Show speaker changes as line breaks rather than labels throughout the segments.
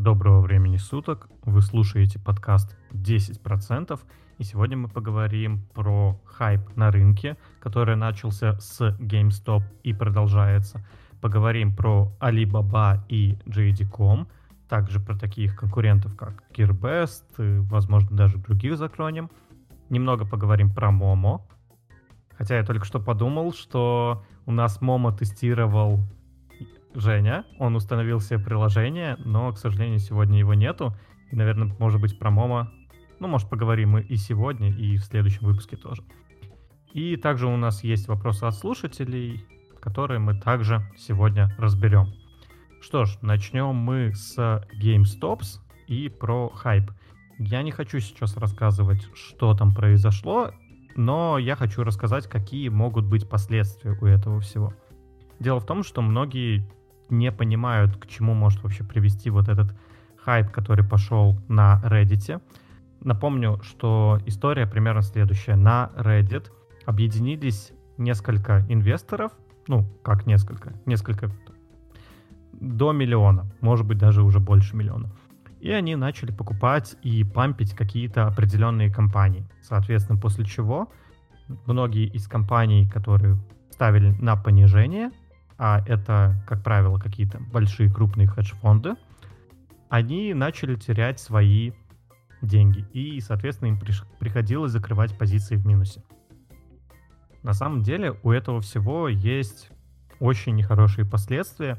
Доброго времени суток. Вы слушаете подкаст 10%. И сегодня мы поговорим про хайп на рынке, который начался с GameStop и продолжается. Поговорим про Alibaba и JD.com, также про таких конкурентов, как Gearbest, и, возможно, даже других закронем. Немного поговорим про Momo. Хотя я только что подумал, что у нас Momo тестировал Женя. Он установил себе приложение, но, к сожалению, сегодня его нету. И, наверное, может быть, про Момо, ну, может, поговорим мы и сегодня, и в следующем выпуске тоже. И также у нас есть вопросы от слушателей, которые мы также сегодня разберем. Что ж, начнем мы с GameStops и про хайп. Я не хочу сейчас рассказывать, что там произошло, но я хочу рассказать, какие могут быть последствия у этого всего. Дело в том, что многие не понимают, к чему может вообще привести вот этот хайп, который пошел на Reddit. Напомню, что история примерно следующая. На Reddit объединились несколько инвесторов, ну, как несколько, несколько до миллиона, может быть, даже уже больше миллиона. И они начали покупать и пампить какие-то определенные компании. Соответственно, после чего многие из компаний, которые ставили на понижение, а это, как правило, какие-то большие крупные хедж-фонды, они начали терять свои деньги, и, соответственно, им приходилось закрывать позиции в минусе. На самом деле у этого всего есть очень нехорошие последствия,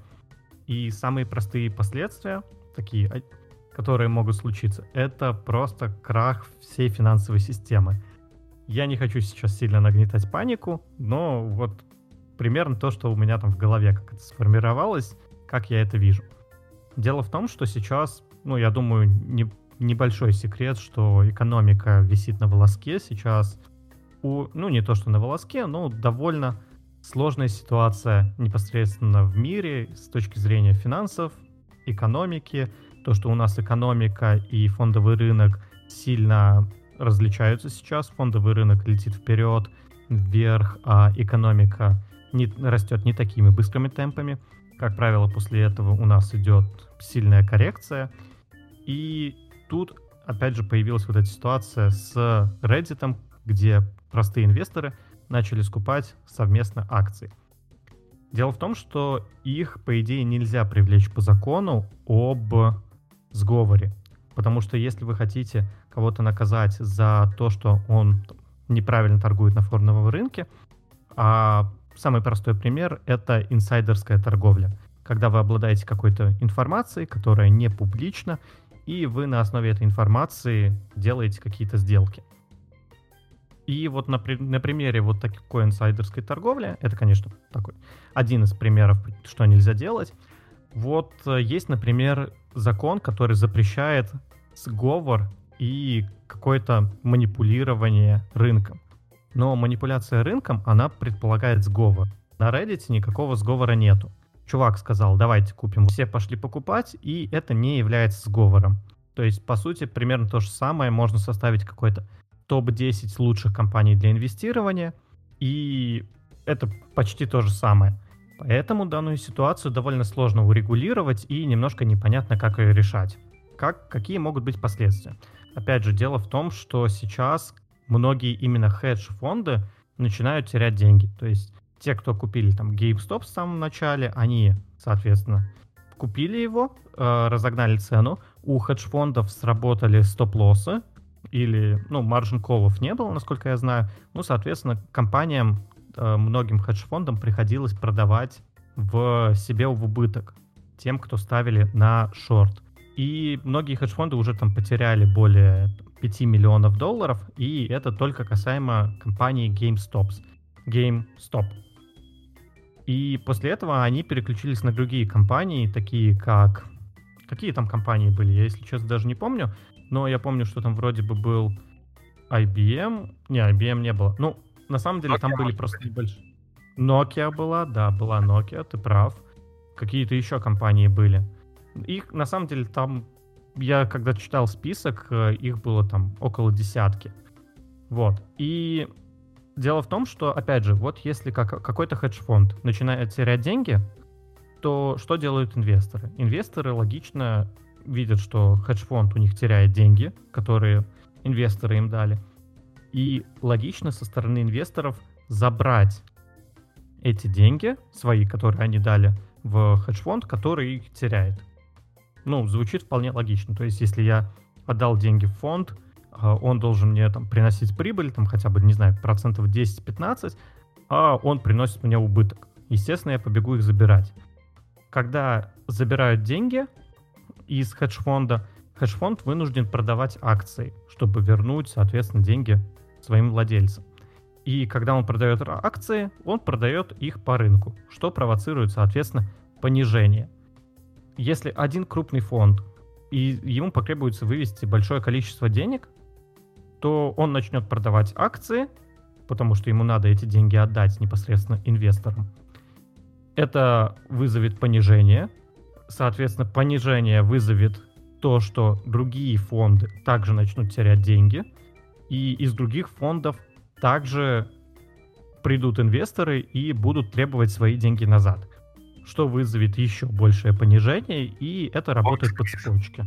и самые простые последствия, такие, которые могут случиться, это просто крах всей финансовой системы. Я не хочу сейчас сильно нагнетать панику, но вот примерно то, что у меня там в голове, как это сформировалось, как я это вижу. Дело в том, что сейчас, ну, я думаю, не, небольшой секрет, что экономика висит на волоске. Сейчас, у, ну, не то, что на волоске, но довольно сложная ситуация непосредственно в мире с точки зрения финансов, экономики. То, что у нас экономика и фондовый рынок сильно различаются сейчас. Фондовый рынок летит вперед, вверх, а экономика не, растет не такими быстрыми темпами. Как правило, после этого у нас идет сильная коррекция. И тут, опять же, появилась вот эта ситуация с Reddit, где простые инвесторы начали скупать совместно акции. Дело в том, что их, по идее, нельзя привлечь по закону об сговоре. Потому что если вы хотите кого-то наказать за то, что он неправильно торгует на фондовом рынке, а Самый простой пример — это инсайдерская торговля. Когда вы обладаете какой-то информацией, которая не публична, и вы на основе этой информации делаете какие-то сделки. И вот на, на примере вот такой инсайдерской торговли, это, конечно, такой один из примеров, что нельзя делать. Вот э, есть, например, закон, который запрещает сговор и какое-то манипулирование рынком. Но манипуляция рынком, она предполагает сговор. На Reddit никакого сговора нету. Чувак сказал, давайте купим. Все пошли покупать, и это не является сговором. То есть, по сути, примерно то же самое. Можно составить какой-то топ-10 лучших компаний для инвестирования, и это почти то же самое. Поэтому данную ситуацию довольно сложно урегулировать и немножко непонятно, как ее решать. Как, какие могут быть последствия? Опять же, дело в том, что сейчас многие именно хедж-фонды начинают терять деньги. То есть те, кто купили там GameStop в самом начале, они, соответственно, купили его, э, разогнали цену, у хедж-фондов сработали стоп-лоссы, или, ну, маржин колов не было, насколько я знаю. Ну, соответственно, компаниям, э, многим хедж-фондам приходилось продавать в себе в убыток тем, кто ставили на шорт. И многие хедж-фонды уже там потеряли более 5 миллионов долларов, и это только касаемо компании GameStop. GameStop. И после этого они переключились на другие компании, такие как... Какие там компании были, я, если честно, даже не помню. Но я помню, что там вроде бы был IBM. Не, IBM не было. Ну, на самом деле, Nokia там были просто небольшие... Nokia была, да, была Nokia, ты прав. Какие-то еще компании были. Их, на самом деле, там я когда читал список, э, их было там около десятки. Вот. И дело в том, что, опять же, вот если как, какой-то хедж-фонд начинает терять деньги, то что делают инвесторы? Инвесторы логично видят, что хедж-фонд у них теряет деньги, которые инвесторы им дали. И логично со стороны инвесторов забрать эти деньги свои, которые они дали в хедж-фонд, который их теряет. Ну, звучит вполне логично. То есть, если я отдал деньги в фонд, а, он должен мне там приносить прибыль, там хотя бы, не знаю, процентов 10-15, а он приносит мне убыток. Естественно, я побегу их забирать. Когда забирают деньги из хедж-фонда, хедж-фонд вынужден продавать акции, чтобы вернуть, соответственно, деньги своим владельцам. И когда он продает акции, он продает их по рынку, что провоцирует, соответственно, понижение. Если один крупный фонд, и ему потребуется вывести большое количество денег, то он начнет продавать акции, потому что ему надо эти деньги отдать непосредственно инвесторам. Это вызовет понижение. Соответственно, понижение вызовет то, что другие фонды также начнут терять деньги. И из других фондов также придут инвесторы и будут требовать свои деньги назад, что вызовет еще большее понижение, и это работает по цепочке.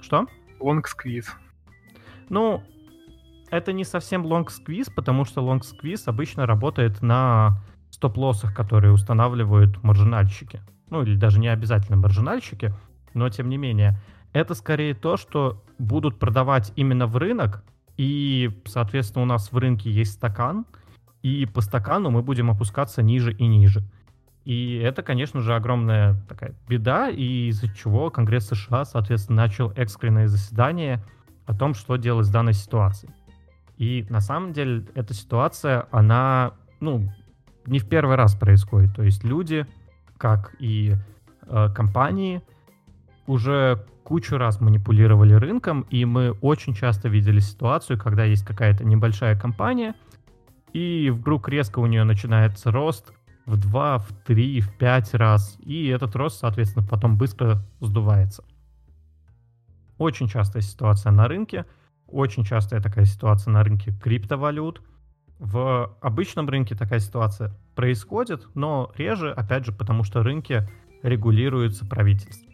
Что?
Long squeeze.
Ну, это не совсем long squeeze, потому что long squeeze обычно работает на стоп-лоссах, которые устанавливают маржинальщики. Ну, или даже не обязательно маржинальщики, но тем не менее. Это скорее то, что будут продавать именно в рынок, и, соответственно, у нас в рынке есть стакан, и по стакану мы будем опускаться ниже и ниже. И это, конечно же, огромная такая беда, и из-за чего Конгресс США, соответственно, начал экстренное заседание о том, что делать с данной ситуацией. И на самом деле эта ситуация, она, ну, не в первый раз происходит. То есть люди, как и э, компании, уже кучу раз манипулировали рынком, и мы очень часто видели ситуацию, когда есть какая-то небольшая компания, и вдруг резко у нее начинается рост в 2, в 3, в 5 раз, и этот рост, соответственно, потом быстро сдувается. Очень частая ситуация на рынке, очень частая такая ситуация на рынке криптовалют. В обычном рынке такая ситуация происходит, но реже, опять же, потому что рынки регулируются правительством.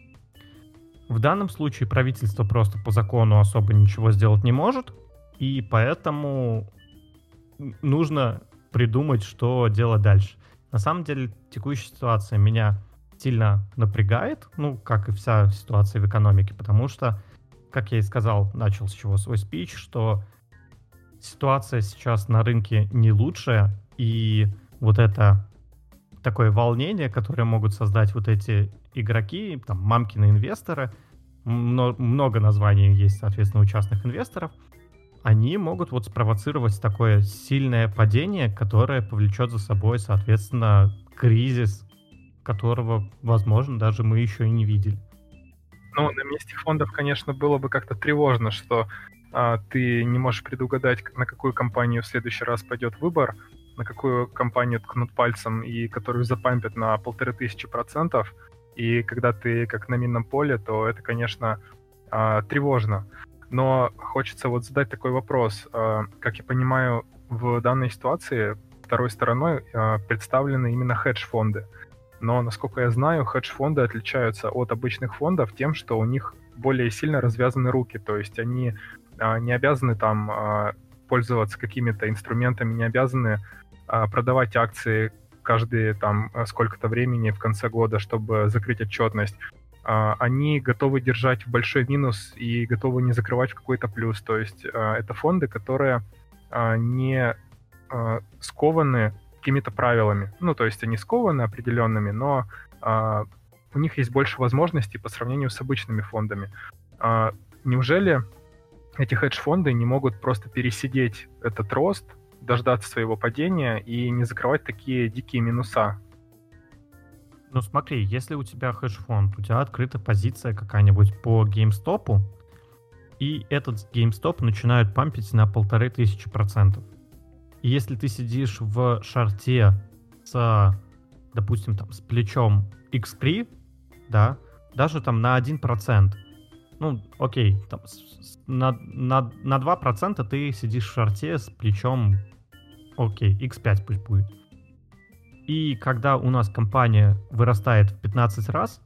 В данном случае правительство просто по закону особо ничего сделать не может, и поэтому нужно придумать, что делать дальше. На самом деле текущая ситуация меня сильно напрягает, ну, как и вся ситуация в экономике, потому что, как я и сказал, начал с чего свой спич, что ситуация сейчас на рынке не лучшая, и вот это такое волнение, которое могут создать вот эти игроки, там, мамкины инвесторы, много названий есть, соответственно, у частных инвесторов, они могут вот спровоцировать такое сильное падение, которое повлечет за собой, соответственно, кризис, которого, возможно, даже мы еще и не видели.
Ну, на месте фондов, конечно, было бы как-то тревожно, что а, ты не можешь предугадать, на какую компанию в следующий раз пойдет выбор, на какую компанию ткнут пальцем и которую запампят на полторы тысячи процентов. И когда ты как на минном поле, то это, конечно, а, тревожно. Но хочется вот задать такой вопрос. А, как я понимаю, в данной ситуации второй стороной а, представлены именно хедж-фонды. Но, насколько я знаю, хедж-фонды отличаются от обычных фондов тем, что у них более сильно развязаны руки. То есть они не обязаны там пользоваться какими-то инструментами, не обязаны а, продавать акции каждые там сколько-то времени в конце года, чтобы закрыть отчетность. А, они готовы держать в большой минус и готовы не закрывать в какой-то плюс. То есть а, это фонды, которые не скованы какими-то правилами. Ну, то есть они скованы определенными, но у них есть больше возможностей по сравнению с обычными фондами. Неужели эти хедж-фонды не могут просто пересидеть этот рост дождаться своего падения и не закрывать такие дикие минуса.
Ну смотри, если у тебя хедж-фонд, у тебя открыта позиция какая-нибудь по GameStop, и этот GameStop начинают пампить на полторы тысячи процентов. И если ты сидишь в шарте с, допустим, там, с плечом X3, да, даже там на 1%, ну, окей, там, на, на, на 2% ты сидишь в шарте с плечом окей, x5 пусть будет. И когда у нас компания вырастает в 15 раз,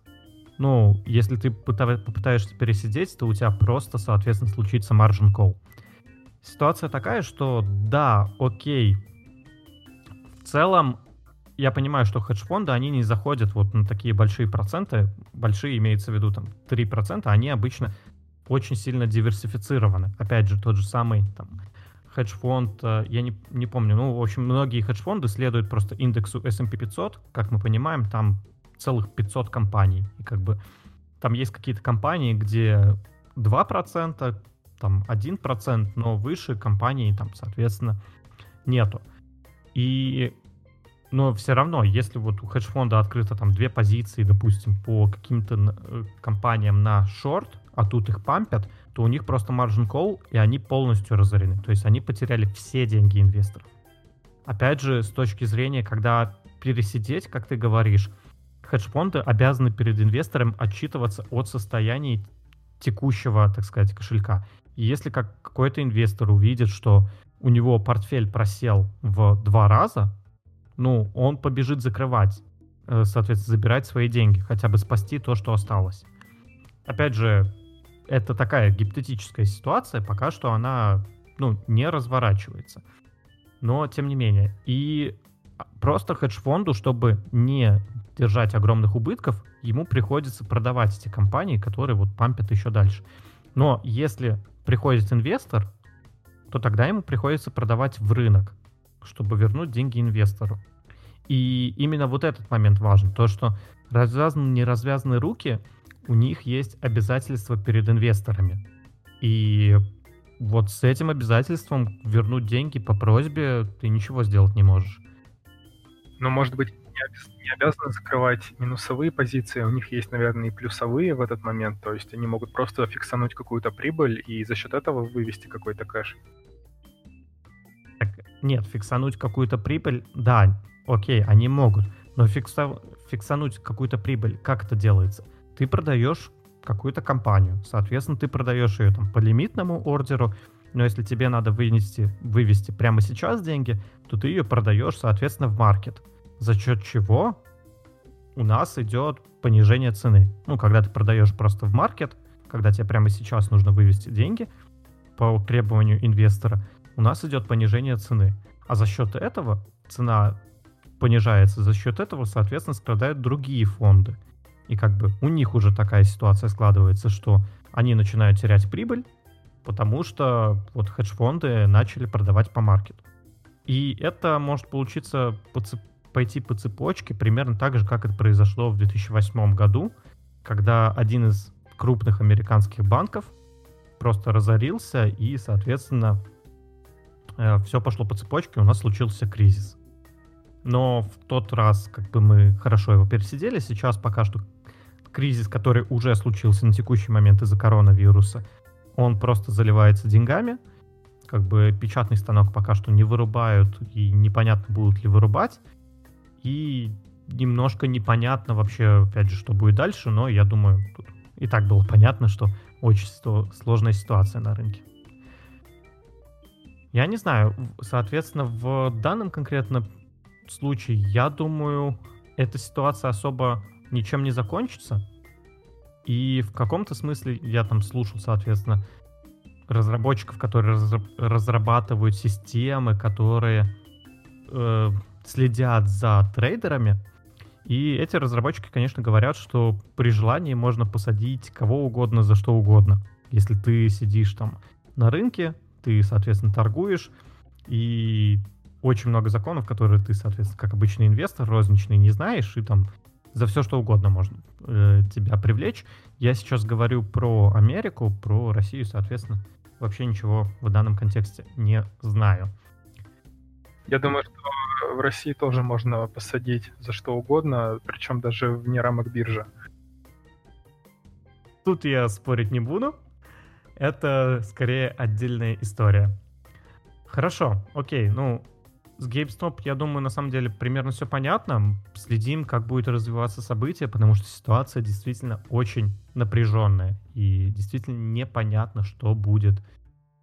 ну, если ты попытаешься пересидеть, то у тебя просто, соответственно, случится margin call. Ситуация такая, что да, окей, в целом я понимаю, что хедж-фонды, они не заходят вот на такие большие проценты, большие имеется в виду там 3%, они обычно очень сильно диверсифицированы. Опять же, тот же самый там хедж-фонд, э, я не, не помню, ну, в общем, многие хедж-фонды следуют просто индексу S&P 500, как мы понимаем, там целых 500 компаний, и как бы там есть какие-то компании, где 2%, там 1%, но выше компаний там, соответственно, нету. И но все равно, если вот у хедж-фонда открыто там две позиции, допустим, по каким-то э, компаниям на шорт, а тут их пампят, то у них просто margin call, и они полностью разорены. То есть они потеряли все деньги инвесторов. Опять же, с точки зрения, когда пересидеть, как ты говоришь, хедж-фонды обязаны перед инвестором отчитываться от состояния текущего, так сказать, кошелька. И если как какой-то инвестор увидит, что у него портфель просел в два раза, ну, он побежит закрывать, э, соответственно, забирать свои деньги, хотя бы спасти то, что осталось. Опять же, это такая гипотетическая ситуация, пока что она, ну, не разворачивается. Но, тем не менее, и просто хедж-фонду, чтобы не держать огромных убытков, ему приходится продавать эти компании, которые вот пампят еще дальше. Но если приходит инвестор, то тогда ему приходится продавать в рынок чтобы вернуть деньги инвестору. И именно вот этот момент важен. То, что развязаны, не развязаны руки, у них есть обязательства перед инвесторами. И вот с этим обязательством вернуть деньги по просьбе ты ничего сделать не можешь.
Но, может быть, не обязаны закрывать минусовые позиции, у них есть, наверное, и плюсовые в этот момент, то есть они могут просто фиксануть какую-то прибыль и за счет этого вывести какой-то кэш.
Нет, фиксануть какую-то прибыль, да, окей, они могут. Но фикса... фиксануть какую-то прибыль, как это делается? Ты продаешь какую-то компанию. Соответственно, ты продаешь ее там по лимитному ордеру, но если тебе надо вынести, вывести прямо сейчас деньги, то ты ее продаешь, соответственно, в маркет. За счет чего у нас идет понижение цены. Ну, когда ты продаешь просто в маркет, когда тебе прямо сейчас нужно вывести деньги по требованию инвестора, у нас идет понижение цены. А за счет этого цена понижается, за счет этого, соответственно, страдают другие фонды. И как бы у них уже такая ситуация складывается, что они начинают терять прибыль, потому что вот хедж-фонды начали продавать по маркету. И это может получиться по цеп... пойти по цепочке примерно так же, как это произошло в 2008 году, когда один из крупных американских банков просто разорился и, соответственно, Э, все пошло по цепочке, у нас случился кризис. Но в тот раз как бы мы хорошо его пересидели. Сейчас пока что кризис, который уже случился на текущий момент из-за коронавируса, он просто заливается деньгами. Как бы печатный станок пока что не вырубают, и непонятно, будут ли вырубать. И немножко непонятно вообще, опять же, что будет дальше, но я думаю, тут и так было понятно, что очень сложная ситуация на рынке. Я не знаю, соответственно, в данном конкретно случае, я думаю, эта ситуация особо ничем не закончится. И в каком-то смысле я там слушал, соответственно, разработчиков, которые разрабатывают системы, которые э, следят за трейдерами. И эти разработчики, конечно, говорят, что при желании можно посадить кого угодно за что угодно. Если ты сидишь там на рынке, ты, соответственно, торгуешь, и очень много законов, которые ты, соответственно, как обычный инвестор, розничный, не знаешь, и там за все что угодно можно э, тебя привлечь. Я сейчас говорю про Америку, про Россию, соответственно, вообще ничего в данном контексте не знаю.
Я думаю, что в России тоже можно посадить за что угодно, причем даже вне рамок биржи.
Тут я спорить не буду это скорее отдельная история. Хорошо, окей, ну, с GameStop, я думаю, на самом деле примерно все понятно. Следим, как будет развиваться событие, потому что ситуация действительно очень напряженная и действительно непонятно, что будет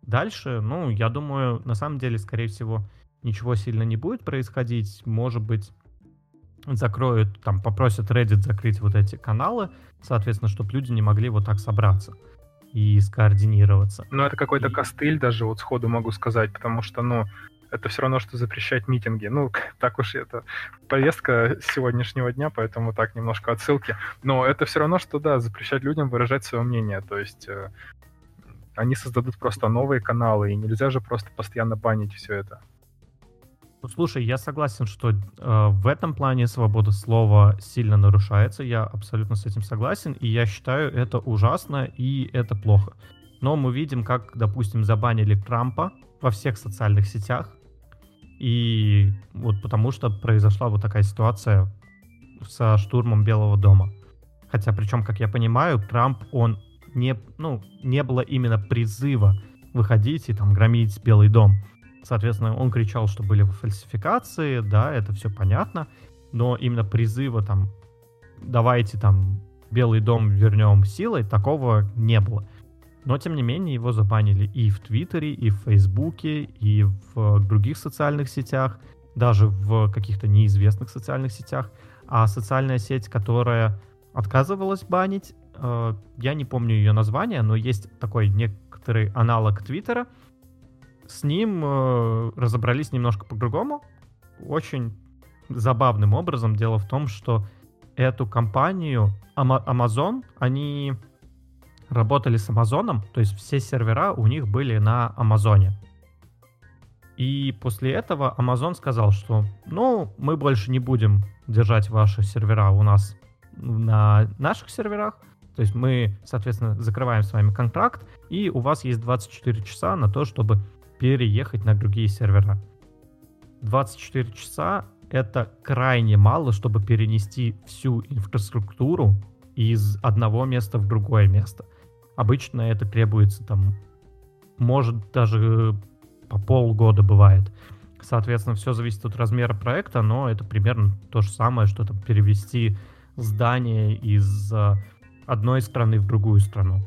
дальше. Ну, я думаю, на самом деле, скорее всего, ничего сильно не будет происходить. Может быть, закроют, там попросят Reddit закрыть вот эти каналы, соответственно, чтобы люди не могли вот так собраться и скоординироваться.
Ну, это какой-то и... костыль даже, вот сходу могу сказать, потому что, ну, это все равно, что запрещать митинги. Ну, так уж это повестка сегодняшнего дня, поэтому так немножко отсылки. Но это все равно, что, да, запрещать людям выражать свое мнение. То есть э, они создадут просто новые каналы, и нельзя же просто постоянно банить все это.
Ну, слушай, я согласен, что э, в этом плане свобода слова сильно нарушается. Я абсолютно с этим согласен, и я считаю это ужасно и это плохо. Но мы видим, как, допустим, забанили Трампа во всех социальных сетях, и вот потому что произошла вот такая ситуация со штурмом Белого дома. Хотя, причем, как я понимаю, Трамп, он не, ну, не было именно призыва выходить и там громить Белый дом. Соответственно, он кричал, что были фальсификации, да, это все понятно, но именно призыва там давайте там Белый дом вернем силой, такого не было. Но, тем не менее, его забанили и в Твиттере, и в Фейсбуке, и в других социальных сетях, даже в каких-то неизвестных социальных сетях. А социальная сеть, которая отказывалась банить, э, я не помню ее название, но есть такой некоторый аналог Твиттера. С ним э, разобрались немножко по-другому. Очень забавным образом. Дело в том, что эту компанию Amazon, они работали с Амазоном, то есть все сервера у них были на Амазоне. И после этого Amazon сказал, что ну, мы больше не будем держать ваши сервера у нас на наших серверах. То есть мы, соответственно, закрываем с вами контракт, и у вас есть 24 часа на то, чтобы переехать на другие сервера. 24 часа — это крайне мало, чтобы перенести всю инфраструктуру из одного места в другое место. Обычно это требуется там, может даже по полгода бывает. Соответственно, все зависит от размера проекта, но это примерно то же самое, что там перевести здание из э, одной страны в другую страну.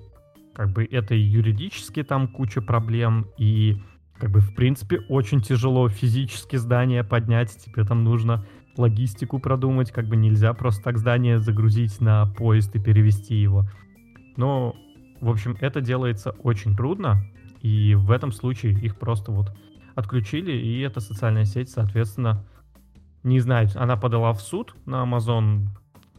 Как бы это юридически там куча проблем, и как бы в принципе очень тяжело физически здание поднять, тебе там нужно логистику продумать, как бы нельзя просто так здание загрузить на поезд и перевести его. Но в общем, это делается очень трудно, и в этом случае их просто вот отключили, и эта социальная сеть, соответственно, не знаю, она подала в суд на Amazon,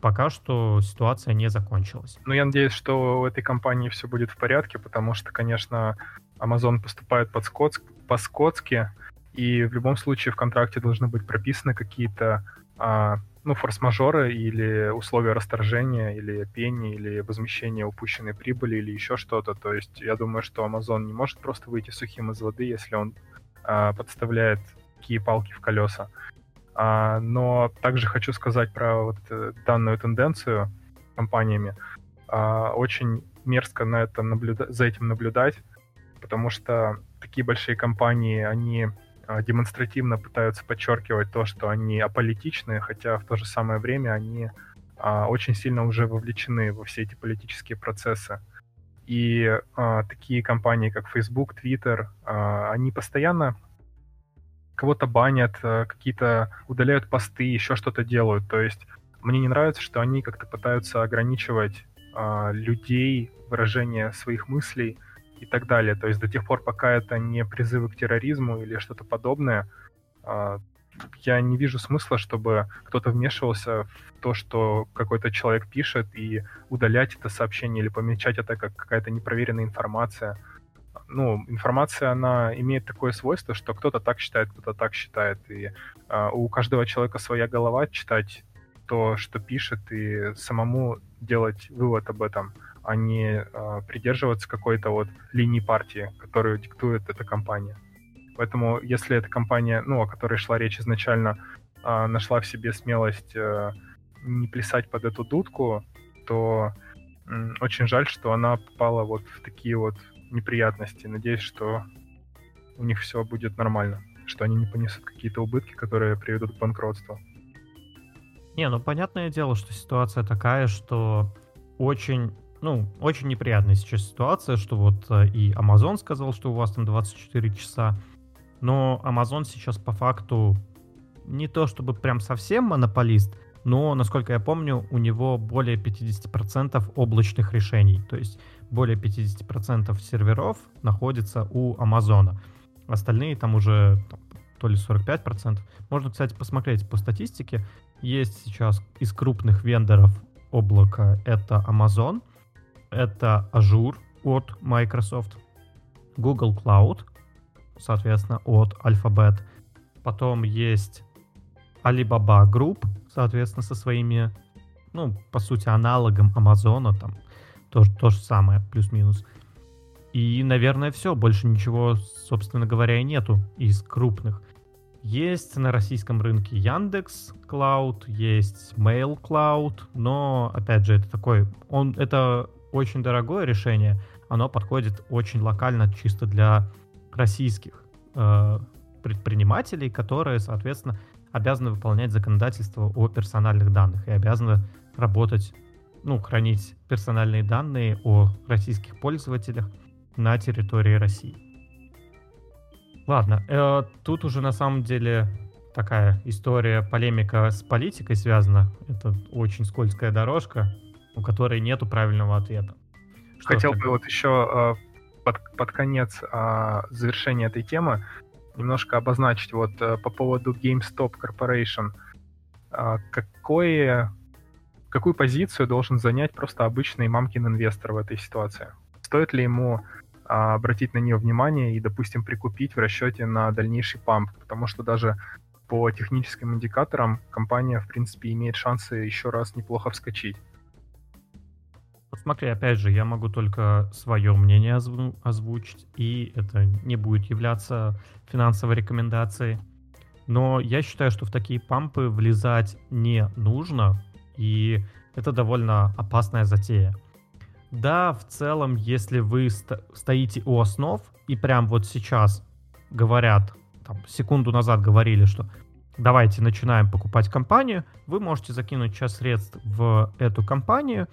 пока что ситуация не закончилась.
Ну, я надеюсь, что у этой компании все будет в порядке, потому что, конечно, Amazon поступает под скотск, по-скотски, и в любом случае в контракте должны быть прописаны какие-то а, ну, форс-мажоры или условия расторжения, или пени, или возмещения упущенной прибыли, или еще что-то. То есть я думаю, что Amazon не может просто выйти сухим из воды, если он а, подставляет такие палки в колеса. А, но также хочу сказать про вот э, данную тенденцию компаниями. А, очень мерзко на этом наблюда- за этим наблюдать, потому что такие большие компании, они демонстративно пытаются подчеркивать то, что они аполитичны, хотя в то же самое время они а, очень сильно уже вовлечены во все эти политические процессы. И а, такие компании, как Facebook, Twitter, а, они постоянно кого-то банят, а, какие-то удаляют посты, еще что-то делают. То есть мне не нравится, что они как-то пытаются ограничивать а, людей выражение своих мыслей, и так далее. То есть до тех пор, пока это не призывы к терроризму или что-то подобное, а, я не вижу смысла, чтобы кто-то вмешивался в то, что какой-то человек пишет, и удалять это сообщение или помечать это как какая-то непроверенная информация. Ну, информация, она имеет такое свойство, что кто-то так считает, кто-то так считает. И э, у каждого человека своя голова читать то, что пишет, и самому делать вывод об этом а не э, придерживаться какой-то вот линии партии, которую диктует эта компания. Поэтому, если эта компания, ну, о которой шла речь изначально, э, нашла в себе смелость э, не плясать под эту дудку, то э, очень жаль, что она попала вот в такие вот неприятности. Надеюсь, что у них все будет нормально, что они не понесут какие-то убытки, которые приведут к банкротству.
Не, ну понятное дело, что ситуация такая, что очень ну, очень неприятная сейчас ситуация, что вот э, и Amazon сказал, что у вас там 24 часа, но Amazon сейчас по факту не то чтобы прям совсем монополист, но, насколько я помню, у него более 50% облачных решений, то есть более 50% серверов находится у Амазона. Остальные там уже там, то ли 45%. Можно, кстати, посмотреть по статистике. Есть сейчас из крупных вендоров облака это Amazon, это Azure от Microsoft, Google Cloud, соответственно, от Alphabet. Потом есть Alibaba Group, соответственно, со своими, ну, по сути, аналогом Амазона, там, то, то же самое, плюс-минус. И, наверное, все, больше ничего, собственно говоря, и нету из крупных. Есть на российском рынке Яндекс Cloud, есть Mail Cloud, но, опять же, это такой, он, это очень дорогое решение, оно подходит очень локально, чисто для российских э, предпринимателей, которые, соответственно, обязаны выполнять законодательство о персональных данных и обязаны работать, ну, хранить персональные данные о российских пользователях на территории России. Ладно, э, тут уже на самом деле такая история, полемика с политикой связана. Это очень скользкая дорожка, у которой нету правильного ответа.
Что Хотел бы вот еще э, под, под конец э, завершения этой темы немножко обозначить вот э, по поводу GameStop Corporation. Э, какое, какую позицию должен занять просто обычный мамкин инвестор в этой ситуации? Стоит ли ему обратить на нее внимание и, допустим, прикупить в расчете на дальнейший памп, потому что даже по техническим индикаторам компания, в принципе, имеет шансы еще раз неплохо вскочить.
Смотри, опять же, я могу только свое мнение озву- озвучить, и это не будет являться финансовой рекомендацией. Но я считаю, что в такие пампы влезать не нужно, и это довольно опасная затея. Да, в целом, если вы ст- стоите у основ, и прям вот сейчас говорят, там, секунду назад говорили, что давайте начинаем покупать компанию, вы можете закинуть часть средств в эту компанию,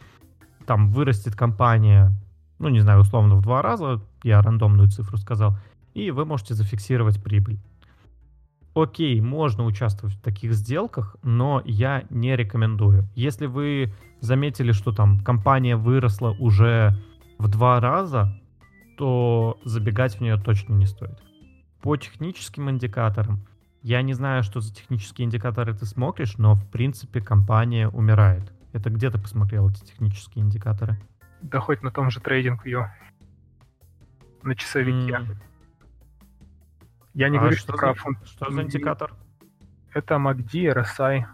там вырастет компания, ну, не знаю, условно в два раза, я рандомную цифру сказал, и вы можете зафиксировать прибыль. Окей, можно участвовать в таких сделках, но я не рекомендую. Если вы заметили, что там компания выросла уже в два раза, то забегать в нее точно не стоит. По техническим индикаторам, я не знаю, что за технические индикаторы ты смотришь, но в принципе компания умирает. Это где ты посмотрел эти технические индикаторы?
Да хоть на том же TradingView. На часовике. Mm. Я не а говорю, что,
про фунт... Что за индикатор?
Это MACD, RSI.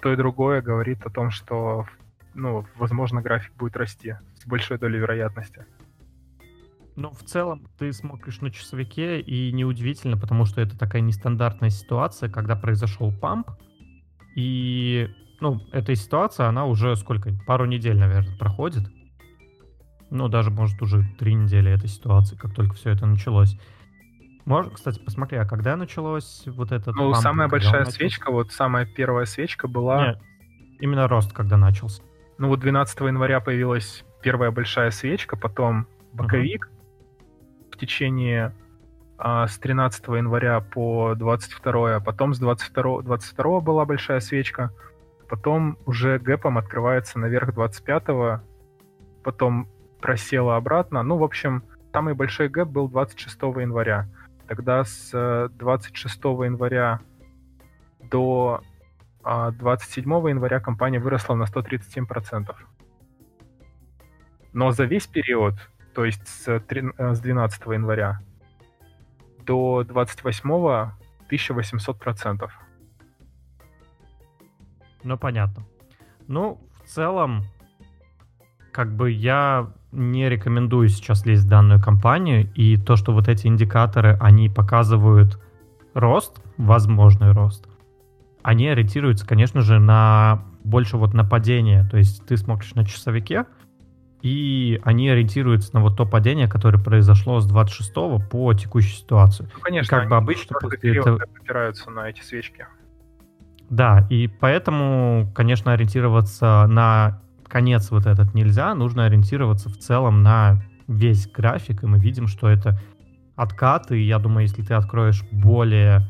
То и другое говорит о том, что, ну, возможно, график будет расти с большой долей вероятности.
Ну, в целом, ты смотришь на часовике, и неудивительно, потому что это такая нестандартная ситуация, когда произошел памп, и, ну, эта ситуация, она уже сколько, пару недель, наверное, проходит. Ну, даже, может, уже три недели этой ситуации, как только все это началось. Можно, кстати, посмотри, а когда началось вот этот...
Ну, памп, самая большая свечка, вот самая первая свечка была... Нет,
именно рост, когда начался.
Ну, вот 12 января появилась первая большая свечка, потом боковик uh-huh. в течение а, с 13 января по 22, а потом с 22, 22 была большая свечка, потом уже гэпом открывается наверх 25, потом просела обратно. Ну, в общем, самый большой гэп был 26 января. Тогда с 26 э, января до 27 а, января компания выросла на 137%. Но за весь период, то есть с, 12 э, января до 28 1800%.
Ну, понятно. Ну, в целом, как бы я не рекомендую сейчас лезть в данную компанию, и то, что вот эти индикаторы, они показывают рост, возможный рост, они ориентируются, конечно же, на больше вот на падение, то есть ты смотришь на часовике, и они ориентируются на вот то падение, которое произошло с 26 по текущую ситуацию.
Ну, конечно,
и как бы обычно
после этого... опираются на эти свечки.
Да, и поэтому, конечно, ориентироваться на конец вот этот нельзя, нужно ориентироваться в целом на весь график, и мы видим, что это откаты, и я думаю, если ты откроешь более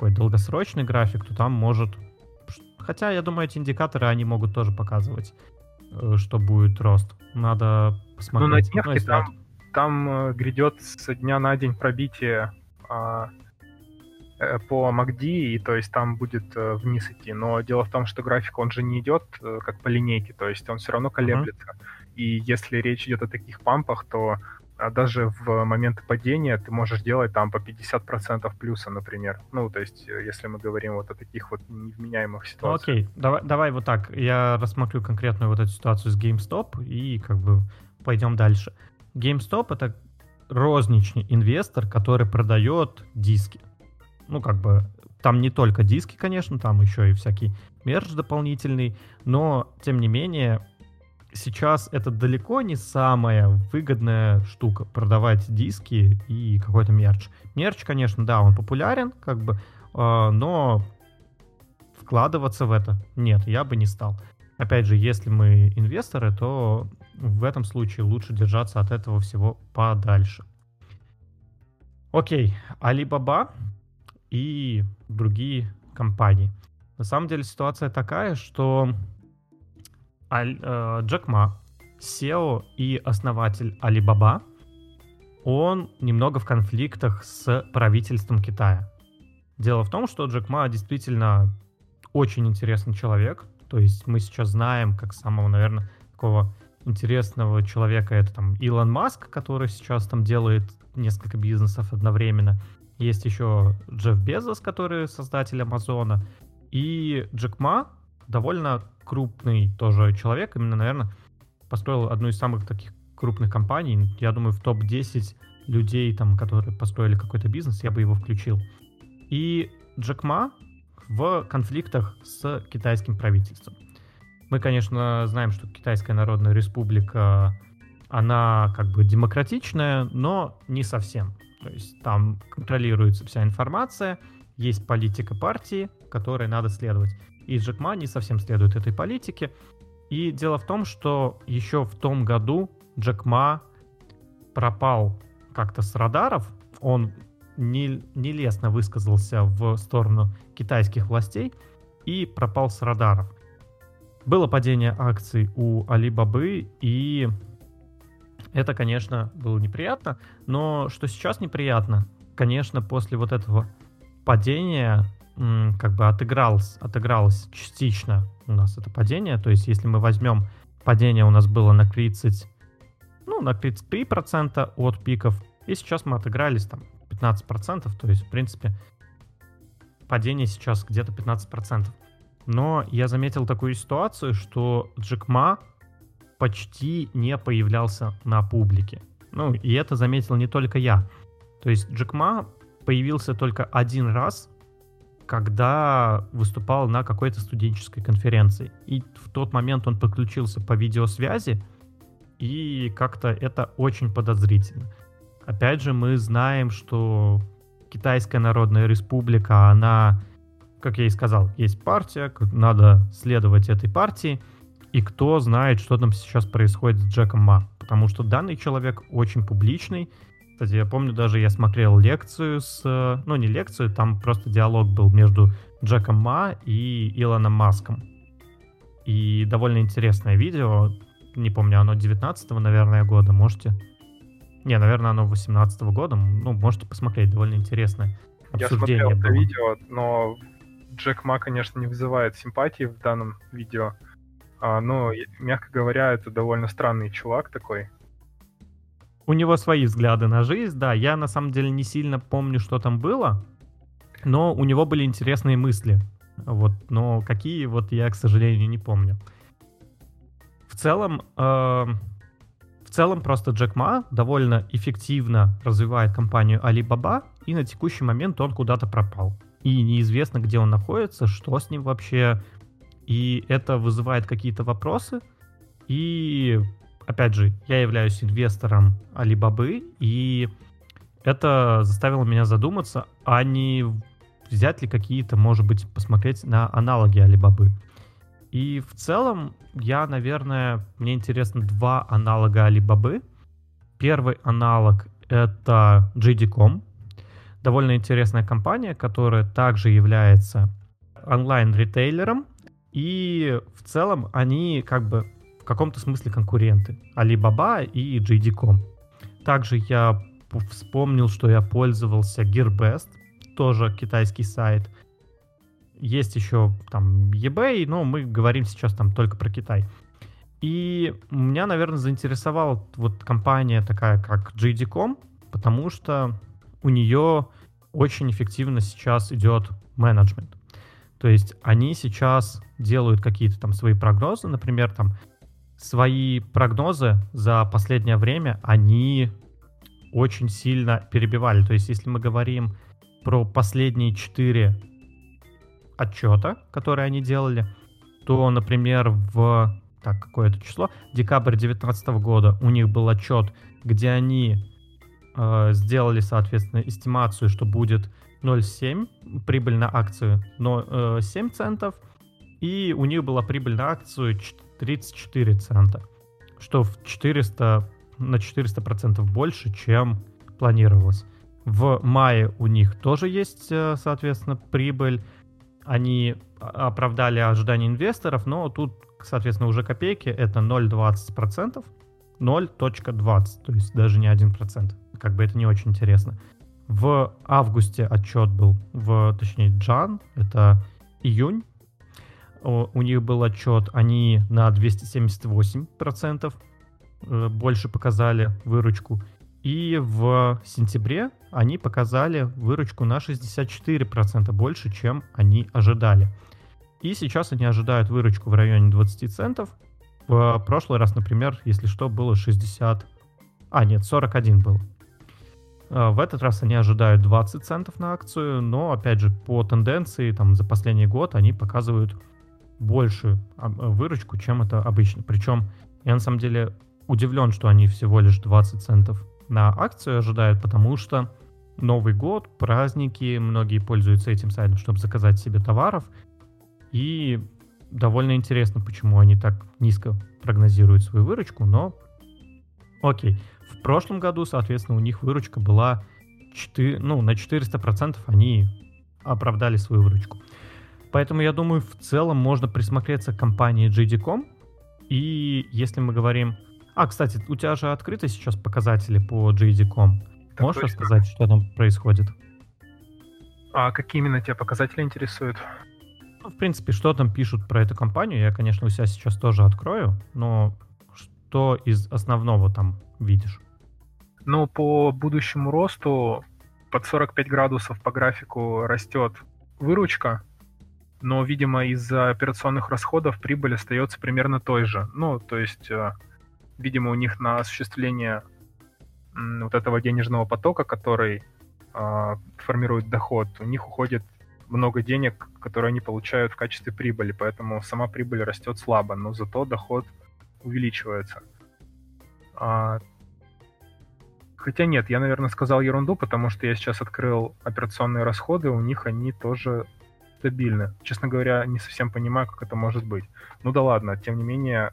такой долгосрочный график, то там может Хотя, я думаю, эти индикаторы, они могут тоже показывать, э, что будет рост. Надо посмотреть.
Ну, на дневке ну, там, там э, грядет со дня на день пробитие а, э, по MACD, и то есть там будет вниз идти. Но дело в том, что график, он же не идет как по линейке, то есть он все равно колеблется. Uh-huh. И если речь идет о таких пампах, то а даже в моменты падения ты можешь делать там по 50% плюса, например. Ну, то есть, э, если мы говорим вот о таких вот невменяемых ну, ситуациях.
Ну, окей, давай, давай вот так. Я рассмотрю конкретную вот эту ситуацию с GameStop и как бы пойдем дальше. GameStop — это розничный инвестор, который продает диски. Ну, как бы, там не только диски, конечно, там еще и всякий мерч дополнительный, но, тем не менее, сейчас это далеко не самая выгодная штука продавать диски и какой-то мерч. Мерч, конечно, да, он популярен, как бы, э, но вкладываться в это нет, я бы не стал. Опять же, если мы инвесторы, то в этом случае лучше держаться от этого всего подальше. Окей, Alibaba и другие компании. На самом деле ситуация такая, что Аль, э, Джек Ма, SEO и основатель Alibaba, он немного в конфликтах с правительством Китая. Дело в том, что Джек Ма действительно очень интересный человек. То есть мы сейчас знаем, как самого, наверное, такого интересного человека, это там Илон Маск, который сейчас там делает несколько бизнесов одновременно. Есть еще Джефф Безос, который создатель Амазона. И Джек Ма довольно крупный тоже человек, именно, наверное, построил одну из самых таких крупных компаний. Я думаю, в топ-10 людей, там, которые построили какой-то бизнес, я бы его включил. И Джек Ма в конфликтах с китайским правительством. Мы, конечно, знаем, что Китайская Народная Республика, она как бы демократичная, но не совсем. То есть там контролируется вся информация, есть политика партии, которой надо следовать. И Джек Ма не совсем следует этой политике. И дело в том, что еще в том году Джек Ма пропал как-то с радаров. Он не, нелестно высказался в сторону китайских властей и пропал с радаров. Было падение акций у Алибабы, и это, конечно, было неприятно. Но что сейчас неприятно, конечно, после вот этого падения как бы отыгралось, отыгралось частично у нас это падение. То есть, если мы возьмем падение у нас было на 30, ну, на 33% от пиков, и сейчас мы отыгрались там 15%, то есть, в принципе, падение сейчас где-то 15%. Но я заметил такую ситуацию, что Джек Ма почти не появлялся на публике. Ну, и это заметил не только я. То есть Джек Ма появился только один раз когда выступал на какой-то студенческой конференции. И в тот момент он подключился по видеосвязи, и как-то это очень подозрительно. Опять же, мы знаем, что Китайская Народная Республика, она, как я и сказал, есть партия, надо следовать этой партии, и кто знает, что там сейчас происходит с Джеком Ма. Потому что данный человек очень публичный, кстати, я помню, даже я смотрел лекцию с... Ну, не лекцию, там просто диалог был между Джеком Ма и Илоном Маском. И довольно интересное видео. Не помню, оно 19 наверное, года. Можете... Не, наверное, оно 18 -го года. Ну, можете посмотреть, довольно интересное обсуждение
Я смотрел было. это видео, но Джек Ма, конечно, не вызывает симпатии в данном видео. А, но, мягко говоря, это довольно странный чувак такой
у него свои взгляды на жизнь, да. Я на самом деле не сильно помню, что там было, но у него были интересные мысли. Вот, но какие, вот я, к сожалению, не помню. В целом, э, в целом просто Джек Ма довольно эффективно развивает компанию Alibaba, и на текущий момент он куда-то пропал. И неизвестно, где он находится, что с ним вообще. И это вызывает какие-то вопросы. И опять же, я являюсь инвестором Alibaba, и это заставило меня задуматься, а не взять ли какие-то, может быть, посмотреть на аналоги Alibaba. И в целом, я, наверное, мне интересно два аналога Alibaba. Первый аналог — это JD.com, довольно интересная компания, которая также является онлайн-ритейлером, И в целом они как бы каком-то смысле конкуренты. Alibaba и JD.com. Также я вспомнил, что я пользовался Gearbest, тоже китайский сайт. Есть еще там eBay, но мы говорим сейчас там только про Китай. И меня, наверное, заинтересовала вот компания такая, как JD.com, потому что у нее очень эффективно сейчас идет менеджмент. То есть они сейчас делают какие-то там свои прогнозы, например, там свои прогнозы за последнее время они очень сильно перебивали. То есть если мы говорим про последние четыре отчета, которые они делали, то, например, в так, какое это число? Декабрь 2019 года у них был отчет, где они э, сделали, соответственно, эстимацию, что будет 0,7 прибыль на акцию, но э, 7 центов, и у них была прибыль на акцию 34 цента, что в 400, на 400% больше, чем планировалось. В мае у них тоже есть, э, соответственно, прибыль. Они оправдали ожидания инвесторов, но тут, соответственно, уже копейки. Это 0,20%, 0.20, то есть даже не 1%. Как бы это не очень интересно. В августе отчет был, в, точнее, Джан, это июнь. У них был отчет, они на 278% э, больше показали выручку. И в сентябре они показали выручку на 64% больше, чем они ожидали. И сейчас они ожидают выручку в районе 20 центов. В прошлый раз, например, если что, было 60... А, нет, 41 был. А, в этот раз они ожидают 20 центов на акцию, но, опять же, по тенденции, там, за последний год они показывают большую выручку, чем это обычно. Причем я, на самом деле, удивлен, что они всего лишь 20 центов на акцию ожидают, потому что Новый год, праздники, многие пользуются этим сайтом, чтобы заказать себе товаров. И довольно интересно, почему они так низко прогнозируют свою выручку, но окей. В прошлом году, соответственно, у них выручка была 4, ну, на 400% они оправдали свою выручку. Поэтому я думаю, в целом можно присмотреться к компании JD.com. И если мы говорим а, кстати, у тебя же открыты сейчас показатели по JD.com. Так Можешь точно. рассказать, что там происходит?
А какие именно тебя показатели интересуют?
Ну, в принципе, что там пишут про эту компанию, я, конечно, у себя сейчас тоже открою, но что из основного там видишь?
Ну, по будущему росту под 45 градусов по графику растет выручка, но, видимо, из-за операционных расходов прибыль остается примерно той же. Ну, то есть э, видимо, у них на осуществление вот этого денежного потока, который э, формирует доход, у них уходит много денег, которые они получают в качестве прибыли, поэтому сама прибыль растет слабо, но зато доход увеличивается. А, хотя нет, я, наверное, сказал ерунду, потому что я сейчас открыл операционные расходы, у них они тоже стабильны. Честно говоря, не совсем понимаю, как это может быть. Ну да ладно, тем не менее,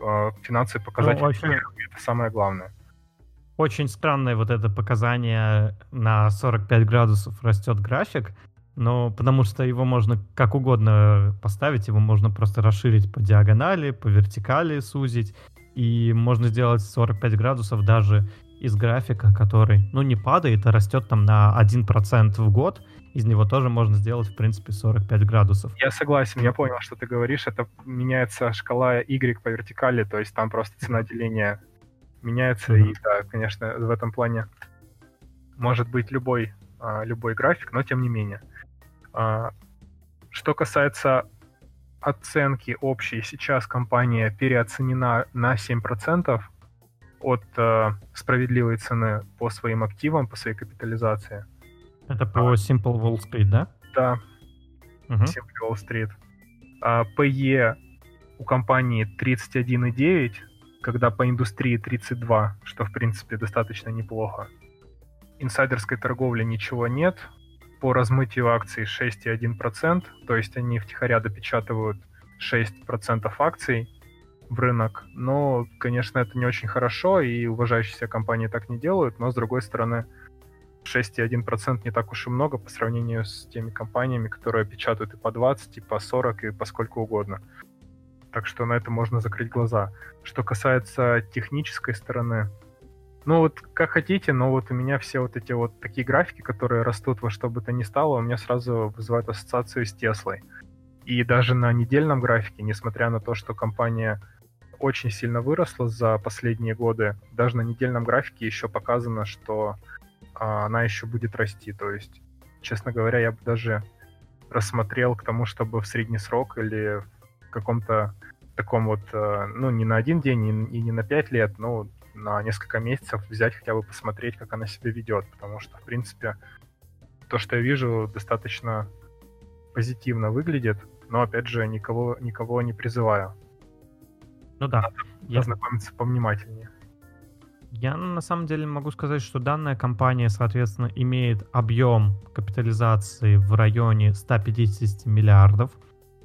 э, финансовые показатели ну, вообще... это самое главное.
Очень странное вот это показание на 45 градусов растет график, но потому что его можно как угодно поставить, его можно просто расширить по диагонали, по вертикали сузить, и можно сделать 45 градусов даже из графика, который, ну, не падает, а растет там на 1% в год, из него тоже можно сделать, в принципе, 45 градусов.
Я согласен, я понял, что ты говоришь. Это меняется шкала Y по вертикали, то есть там просто цена деления меняется, mm-hmm. и да, конечно, в этом плане может быть любой, а, любой график, но тем не менее. А, что касается оценки общей, сейчас компания переоценена на 7% от э, справедливой цены по своим активам, по своей капитализации.
Это по Simple Wall Street, да?
Да. Угу. Simple Wall Street. А PE у компании 31,9, когда по индустрии 32, что в принципе достаточно неплохо. Инсайдерской торговли ничего нет. По размытию акций 6,1%, то есть они втихаря допечатывают 6% акций в рынок. Но, конечно, это не очень хорошо, и уважающиеся компании так не делают, но, с другой стороны, 6,1% не так уж и много по сравнению с теми компаниями, которые печатают и по 20, и по 40, и по сколько угодно. Так что на это можно закрыть глаза. Что касается технической стороны, ну вот как хотите, но вот у меня все вот эти вот такие графики, которые растут во что бы то ни стало, у меня сразу вызывают ассоциацию с Теслой. И даже на недельном графике, несмотря на то, что компания очень сильно выросла за последние годы, даже на недельном графике еще показано, что она еще будет расти. То есть, честно говоря, я бы даже рассмотрел к тому, чтобы в средний срок или в каком-то таком вот, э, ну, не на один день и не на пять лет, но на несколько месяцев взять хотя бы посмотреть, как она себя ведет. Потому что, в принципе, то, что я вижу, достаточно позитивно выглядит, но, опять же, никого, никого не призываю.
Ну да. Надо
я... ознакомиться повнимательнее.
Я на самом деле могу сказать, что данная компания, соответственно, имеет объем капитализации в районе 150 миллиардов,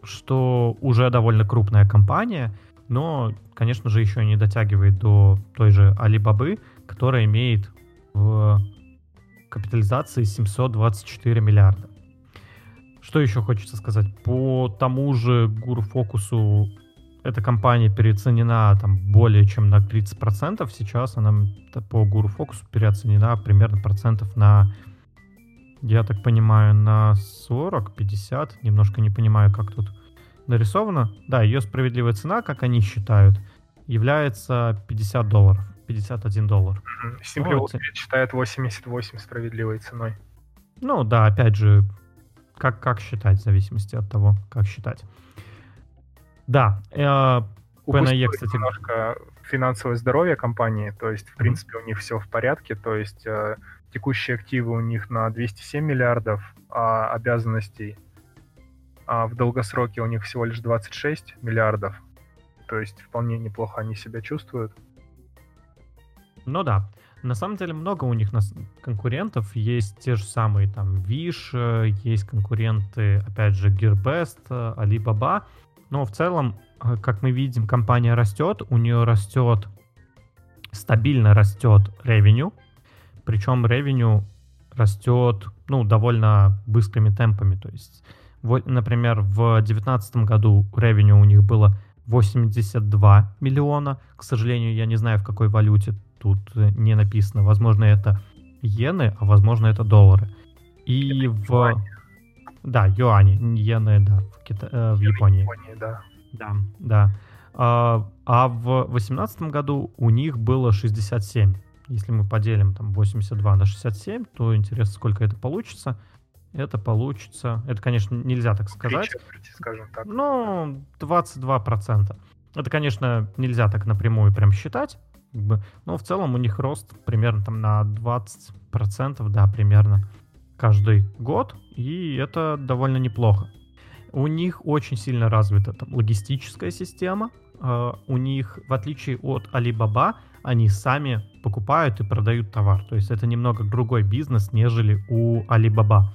что уже довольно крупная компания, но, конечно же, еще не дотягивает до той же Alibaba, которая имеет в капитализации 724 миллиарда. Что еще хочется сказать? По тому же Гуру Фокусу эта компания переоценена там более чем на 30%, сейчас она по Гуру Фокусу переоценена примерно процентов на, я так понимаю, на 40-50, немножко не понимаю, как тут нарисовано. Да, ее справедливая цена, как они считают, является 50 долларов, 51 доллар.
Simply вот. считает 88 справедливой ценой.
Ну да, опять же, как, как считать, в зависимости от того, как считать. Да, э,
PNE, кстати... немножко финансовое здоровье компании, то есть, в принципе, у них все в порядке, то есть э, текущие активы у них на 207 миллиардов а обязанностей, а в долгосроке у них всего лишь 26 миллиардов, то есть вполне неплохо они себя чувствуют.
Ну да, на самом деле много у них нас конкурентов. Есть те же самые там Wish, э, есть конкуренты, опять же, Gearbest, Alibaba. Но в целом, э, как мы видим, компания растет, у нее растет, стабильно растет revenue, причем revenue растет, ну, довольно быстрыми темпами, то есть, вот, например, в 2019 году revenue у них было 82 миллиона, к сожалению, я не знаю, в какой валюте, тут э, не написано, возможно, это иены, а возможно, это доллары. И в... Да, юани, иены, да, в, Кита... э, в Японии. Японии,
да.
Да, да. А, а в 2018 году у них было 67. Если мы поделим там 82 на 67, то интересно, сколько это получится. Это получится... Это, конечно, нельзя так сказать.
Четверти, скажем так.
Ну, 22%. Это, конечно, нельзя так напрямую прям считать. Но в целом у них рост примерно там на 20%, да, примерно каждый год, и это довольно неплохо. У них очень сильно развита там логистическая система. Uh, у них, в отличие от Alibaba, они сами покупают и продают товар. То есть это немного другой бизнес, нежели у Alibaba.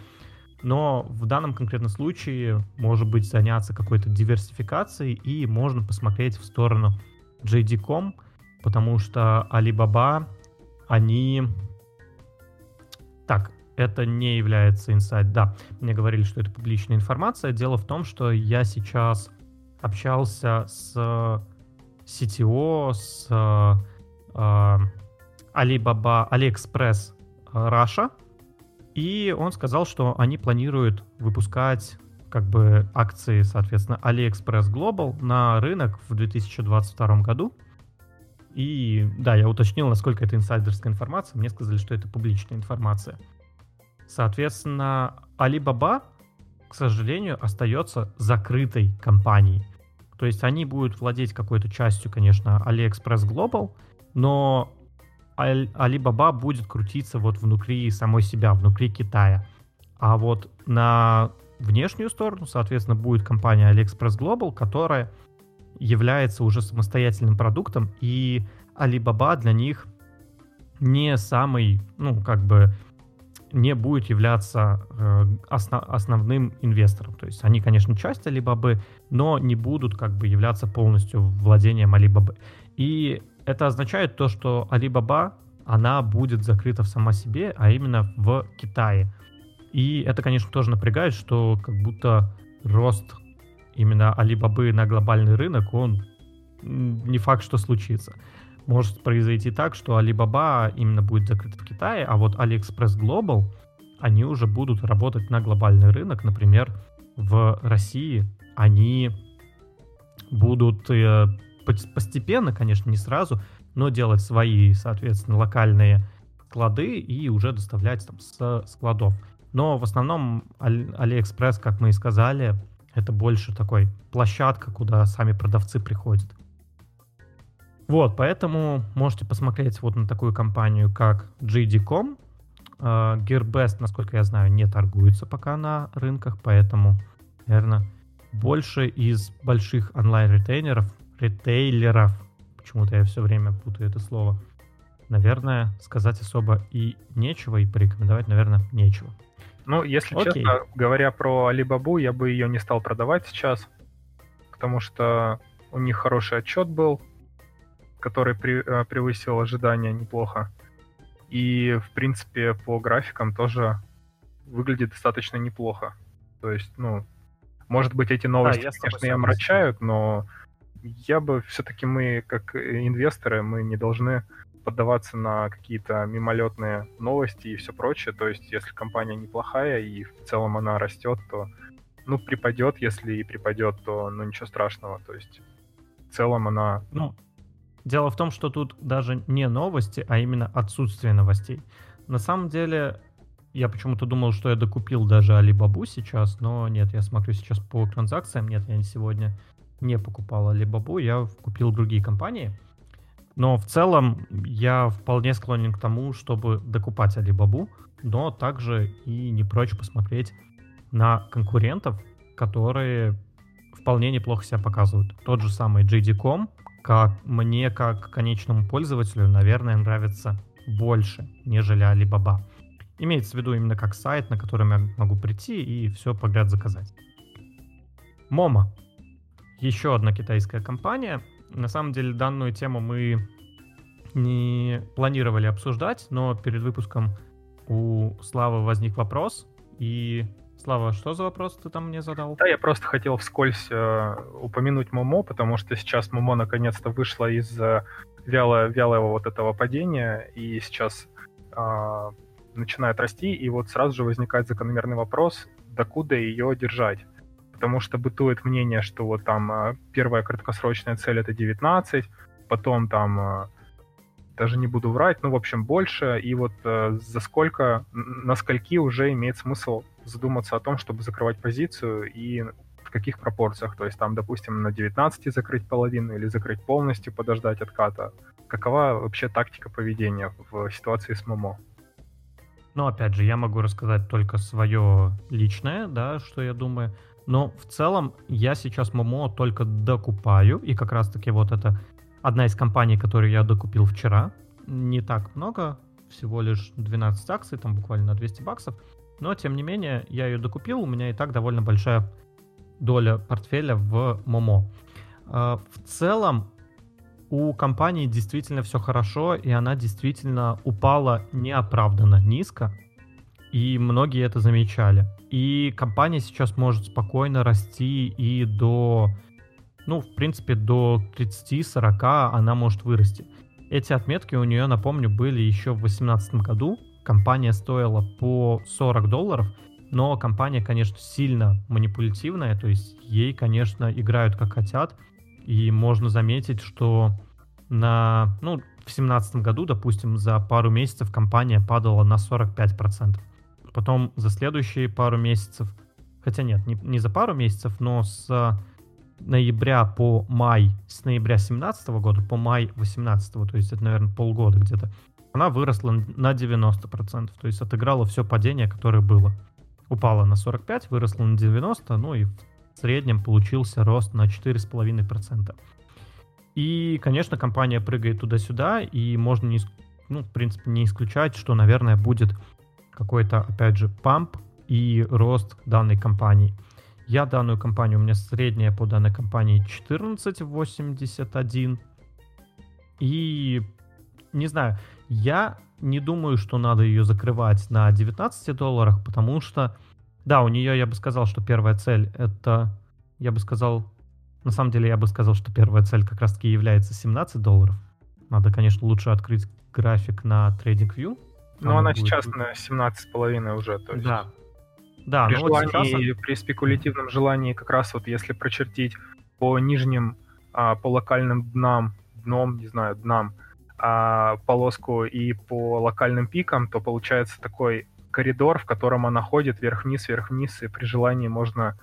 Но в данном конкретном случае может быть заняться какой-то диверсификацией и можно посмотреть в сторону JD.com, потому что Alibaba, они... Так, это не является инсайт. Да, мне говорили, что это публичная информация. Дело в том, что я сейчас общался с CTO, с э, Alibaba, AliExpress Russia, и он сказал, что они планируют выпускать как бы акции, соответственно, AliExpress Global на рынок в 2022 году. И да, я уточнил, насколько это инсайдерская информация. Мне сказали, что это публичная информация. Соответственно, Alibaba, к сожалению, остается закрытой компанией. То есть они будут владеть какой-то частью, конечно, AliExpress Global, но Alibaba будет крутиться вот внутри самой себя, внутри Китая. А вот на внешнюю сторону, соответственно, будет компания AliExpress Global, которая является уже самостоятельным продуктом, и Alibaba для них не самый, ну, как бы не будет являться э, основ, основным инвестором. То есть они, конечно, часть Alibaba, но не будут как бы являться полностью владением Alibaba. И это означает то, что Alibaba она будет закрыта в сама себе, а именно в Китае. И это, конечно, тоже напрягает, что как будто рост именно Алибабы на глобальный рынок, он не факт, что случится. Может произойти так, что Alibaba именно будет закрыт в Китае, а вот AliExpress Global, они уже будут работать на глобальный рынок. Например, в России они будут э, постепенно, конечно, не сразу, но делать свои, соответственно, локальные склады и уже доставлять там с складов. Но в основном AliExpress, как мы и сказали, это больше такой площадка, куда сами продавцы приходят. Вот, поэтому можете посмотреть вот на такую компанию, как JD.com. Uh, Gearbest, насколько я знаю, не торгуется пока на рынках, поэтому, наверное, больше из больших онлайн-ретейнеров, ретейлеров, почему-то я все время путаю это слово, наверное, сказать особо и нечего, и порекомендовать, наверное, нечего.
Ну, если Окей. честно, говоря про Alibaba, я бы ее не стал продавать сейчас, потому что у них хороший отчет был, который при, э, превысил ожидания неплохо. И, в принципе, по графикам тоже выглядит достаточно неплохо. То есть, ну, может быть, эти новости, да, я конечно, и омрачают, но я бы все-таки мы, как инвесторы, мы не должны поддаваться на какие-то мимолетные новости и все прочее. То есть, если компания неплохая и в целом она растет, то ну, припадет, если и припадет, то ну ничего страшного. То есть, в целом она.
Ну, дело в том, что тут даже не новости, а именно отсутствие новостей. На самом деле, я почему-то думал, что я докупил даже Alibaba сейчас, но нет, я смотрю сейчас по транзакциям, нет, я сегодня не покупал Alibaba, я купил другие компании. Но в целом я вполне склонен к тому, чтобы докупать Alibaba, но также и не прочь посмотреть на конкурентов, которые вполне неплохо себя показывают. Тот же самый JD.com, как мне, как конечному пользователю, наверное, нравится больше, нежели Alibaba. Имеется в виду именно как сайт, на котором я могу прийти и все подряд заказать. Момо еще одна китайская компания. На самом деле данную тему мы не планировали обсуждать, но перед выпуском у Славы возник вопрос. И Слава, что за вопрос ты там мне задал?
Да, я просто хотел вскользь э, упомянуть Момо, потому что сейчас Момо наконец-то вышла из э, вяло, вялого вот этого падения и сейчас э, начинает расти, и вот сразу же возникает закономерный вопрос, докуда ее держать? Потому что бытует мнение, что вот там а, первая краткосрочная цель это 19, потом там а, даже не буду врать, ну, в общем, больше, и вот э, за сколько, на скольки уже имеет смысл задуматься о том, чтобы закрывать позицию и в каких пропорциях, то есть там, допустим, на 19 закрыть половину или закрыть полностью, подождать отката. Какова вообще тактика поведения в ситуации с Момо?
Ну, опять же, я могу рассказать только свое личное, да, что я думаю. Но в целом я сейчас Момо только докупаю, и как раз-таки вот это одна из компаний, которую я докупил вчера. Не так много, всего лишь 12 акций, там буквально на 200 баксов. Но, тем не менее, я ее докупил, у меня и так довольно большая доля портфеля в Момо. А, в целом, у компании действительно все хорошо, и она действительно упала неоправданно низко, и многие это замечали. И компания сейчас может спокойно расти и до, ну, в принципе, до 30-40 она может вырасти. Эти отметки у нее, напомню, были еще в 2018 году. Компания стоила по 40 долларов, но компания, конечно, сильно манипулятивная, то есть ей, конечно, играют как хотят. И можно заметить, что на, ну, в 2017 году, допустим, за пару месяцев компания падала на 45%. Потом за следующие пару месяцев, хотя нет, не, не за пару месяцев, но с ноября по май, с ноября 17 года по май 18, то есть это, наверное, полгода где-то, она выросла на 90%, то есть отыграла все падение, которое было. Упала на 45, выросла на 90, ну и в среднем получился рост на 4,5%. И, конечно, компания прыгает туда-сюда, и можно, не, ну, в принципе, не исключать, что, наверное, будет какой-то, опять же, памп и рост данной компании. Я данную компанию, у меня средняя по данной компании 14,81. И не знаю, Я не думаю, что надо ее закрывать на 19 долларах, потому что, да, у нее, я бы сказал, что первая цель это, я бы сказал, на самом деле я бы сказал, что первая цель как раз-таки является 17 долларов. Надо, конечно, лучше открыть график на TradingView.
Но она будет... сейчас на 17,5 уже, то есть...
Да, да,
при, ну желании, вот сейчас... при спекулятивном желании как раз вот если прочертить по нижним, а, по локальным днам, дном, не знаю, днам, а, полоску и по локальным пикам, то получается такой коридор, в котором она ходит вверх-вниз, вверх-вниз, и при желании можно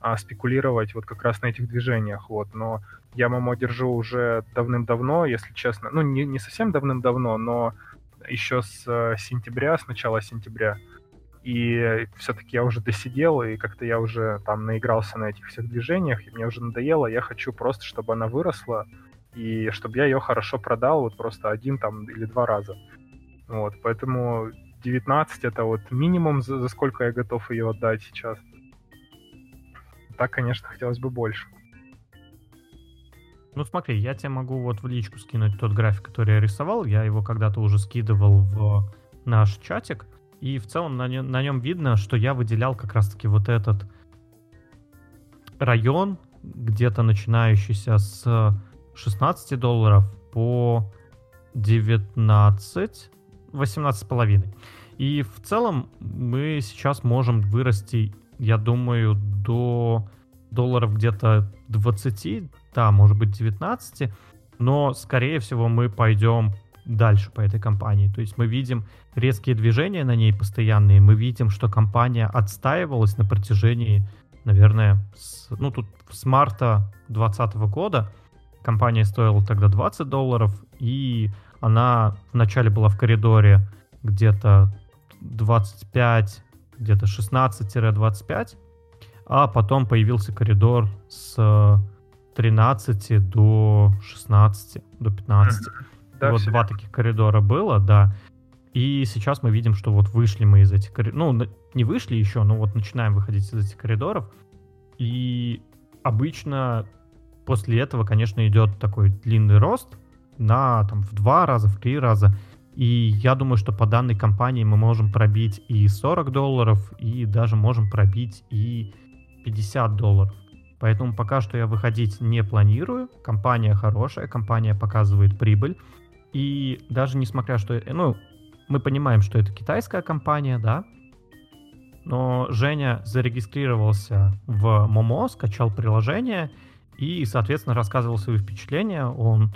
а, спекулировать вот как раз на этих движениях. Вот. Но я Момо держу уже давным-давно, если честно. Ну, не, не совсем давным-давно, но еще с э, сентября, с начала сентября. И все-таки я уже досидел, и как-то я уже там наигрался на этих всех движениях, и мне уже надоело. Я хочу просто, чтобы она выросла, и чтобы я ее хорошо продал вот просто один там или два раза. Вот, поэтому 19 это вот минимум, за, за сколько я готов ее отдать сейчас. Так, конечно, хотелось бы больше.
Ну смотри, я тебе могу вот в личку скинуть тот график, который я рисовал. Я его когда-то уже скидывал в наш чатик. И в целом на на нем видно, что я выделял как раз-таки вот этот район, где-то начинающийся с 16 долларов по 19, 18 с половиной. И в целом мы сейчас можем вырасти, я думаю, до долларов где-то 20, да, может быть 19, но скорее всего мы пойдем дальше по этой компании. То есть мы видим резкие движения на ней постоянные, мы видим, что компания отстаивалась на протяжении, наверное, с, ну тут с марта 2020 года компания стоила тогда 20 долларов, и она вначале была в коридоре где-то 25, где-то 16-25, а потом появился коридор с 13 до 16, до 15. Да, вот два таких коридора было, да. И сейчас мы видим, что вот вышли мы из этих коридоров. Ну, не вышли еще, но вот начинаем выходить из этих коридоров. И обычно после этого, конечно, идет такой длинный рост на там в два раза, в три раза. И я думаю, что по данной компании мы можем пробить и 40 долларов, и даже можем пробить и 50 долларов. Поэтому пока что я выходить не планирую. Компания хорошая, компания показывает прибыль. И даже несмотря, что... Ну, мы понимаем, что это китайская компания, да, но Женя зарегистрировался в Момо, скачал приложение и, соответственно, рассказывал свои впечатления. Он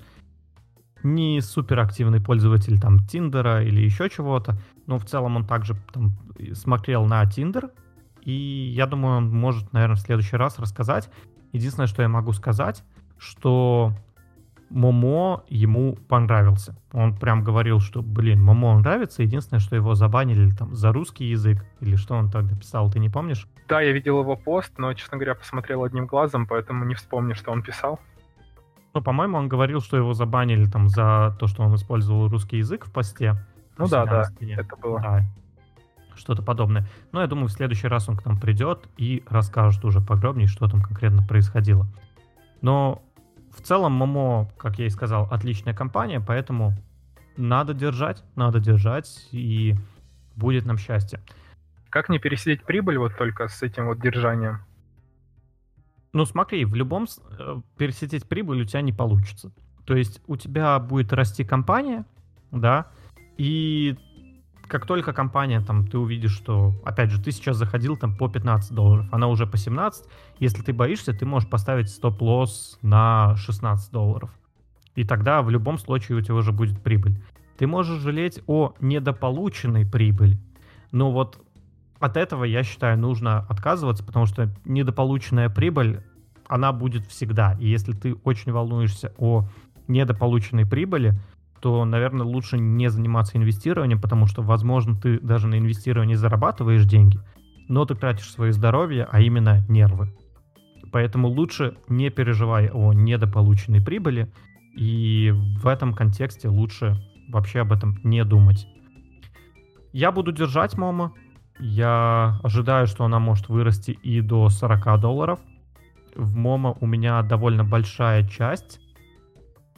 не супер активный пользователь там Тиндера или еще чего-то, но в целом он также там смотрел на Тиндер, и я думаю, он может, наверное, в следующий раз рассказать. Единственное, что я могу сказать, что Момо ему понравился. Он прям говорил, что, блин, Момо нравится. Единственное, что его забанили там за русский язык. Или что он тогда писал, ты не помнишь?
Да, я видел его пост, но, честно говоря, посмотрел одним глазом, поэтому не вспомню, что он писал.
Ну, по-моему, он говорил, что его забанили там за то, что он использовал русский язык в посте.
Ну да, да, это было. Да,
что-то подобное. Но я думаю, в следующий раз он к нам придет и расскажет уже подробнее, что там конкретно происходило. Но в целом Момо, как я и сказал, отличная компания, поэтому надо держать, надо держать, и будет нам счастье.
Как не пересидеть прибыль вот только с этим вот держанием?
Ну смотри, в любом э, пересидеть прибыль у тебя не получится. То есть у тебя будет расти компания, да, и как только компания, там, ты увидишь, что, опять же, ты сейчас заходил там по 15 долларов, она уже по 17, если ты боишься, ты можешь поставить стоп-лосс на 16 долларов. И тогда в любом случае у тебя уже будет прибыль. Ты можешь жалеть о недополученной прибыли, но вот от этого, я считаю, нужно отказываться, потому что недополученная прибыль, она будет всегда. И если ты очень волнуешься о недополученной прибыли, то, наверное, лучше не заниматься инвестированием, потому что, возможно, ты даже на инвестировании зарабатываешь деньги, но ты тратишь свое здоровье, а именно нервы. Поэтому лучше не переживай о недополученной прибыли, и в этом контексте лучше вообще об этом не думать. Я буду держать Момо. Я ожидаю, что она может вырасти и до 40 долларов. В Момо у меня довольно большая часть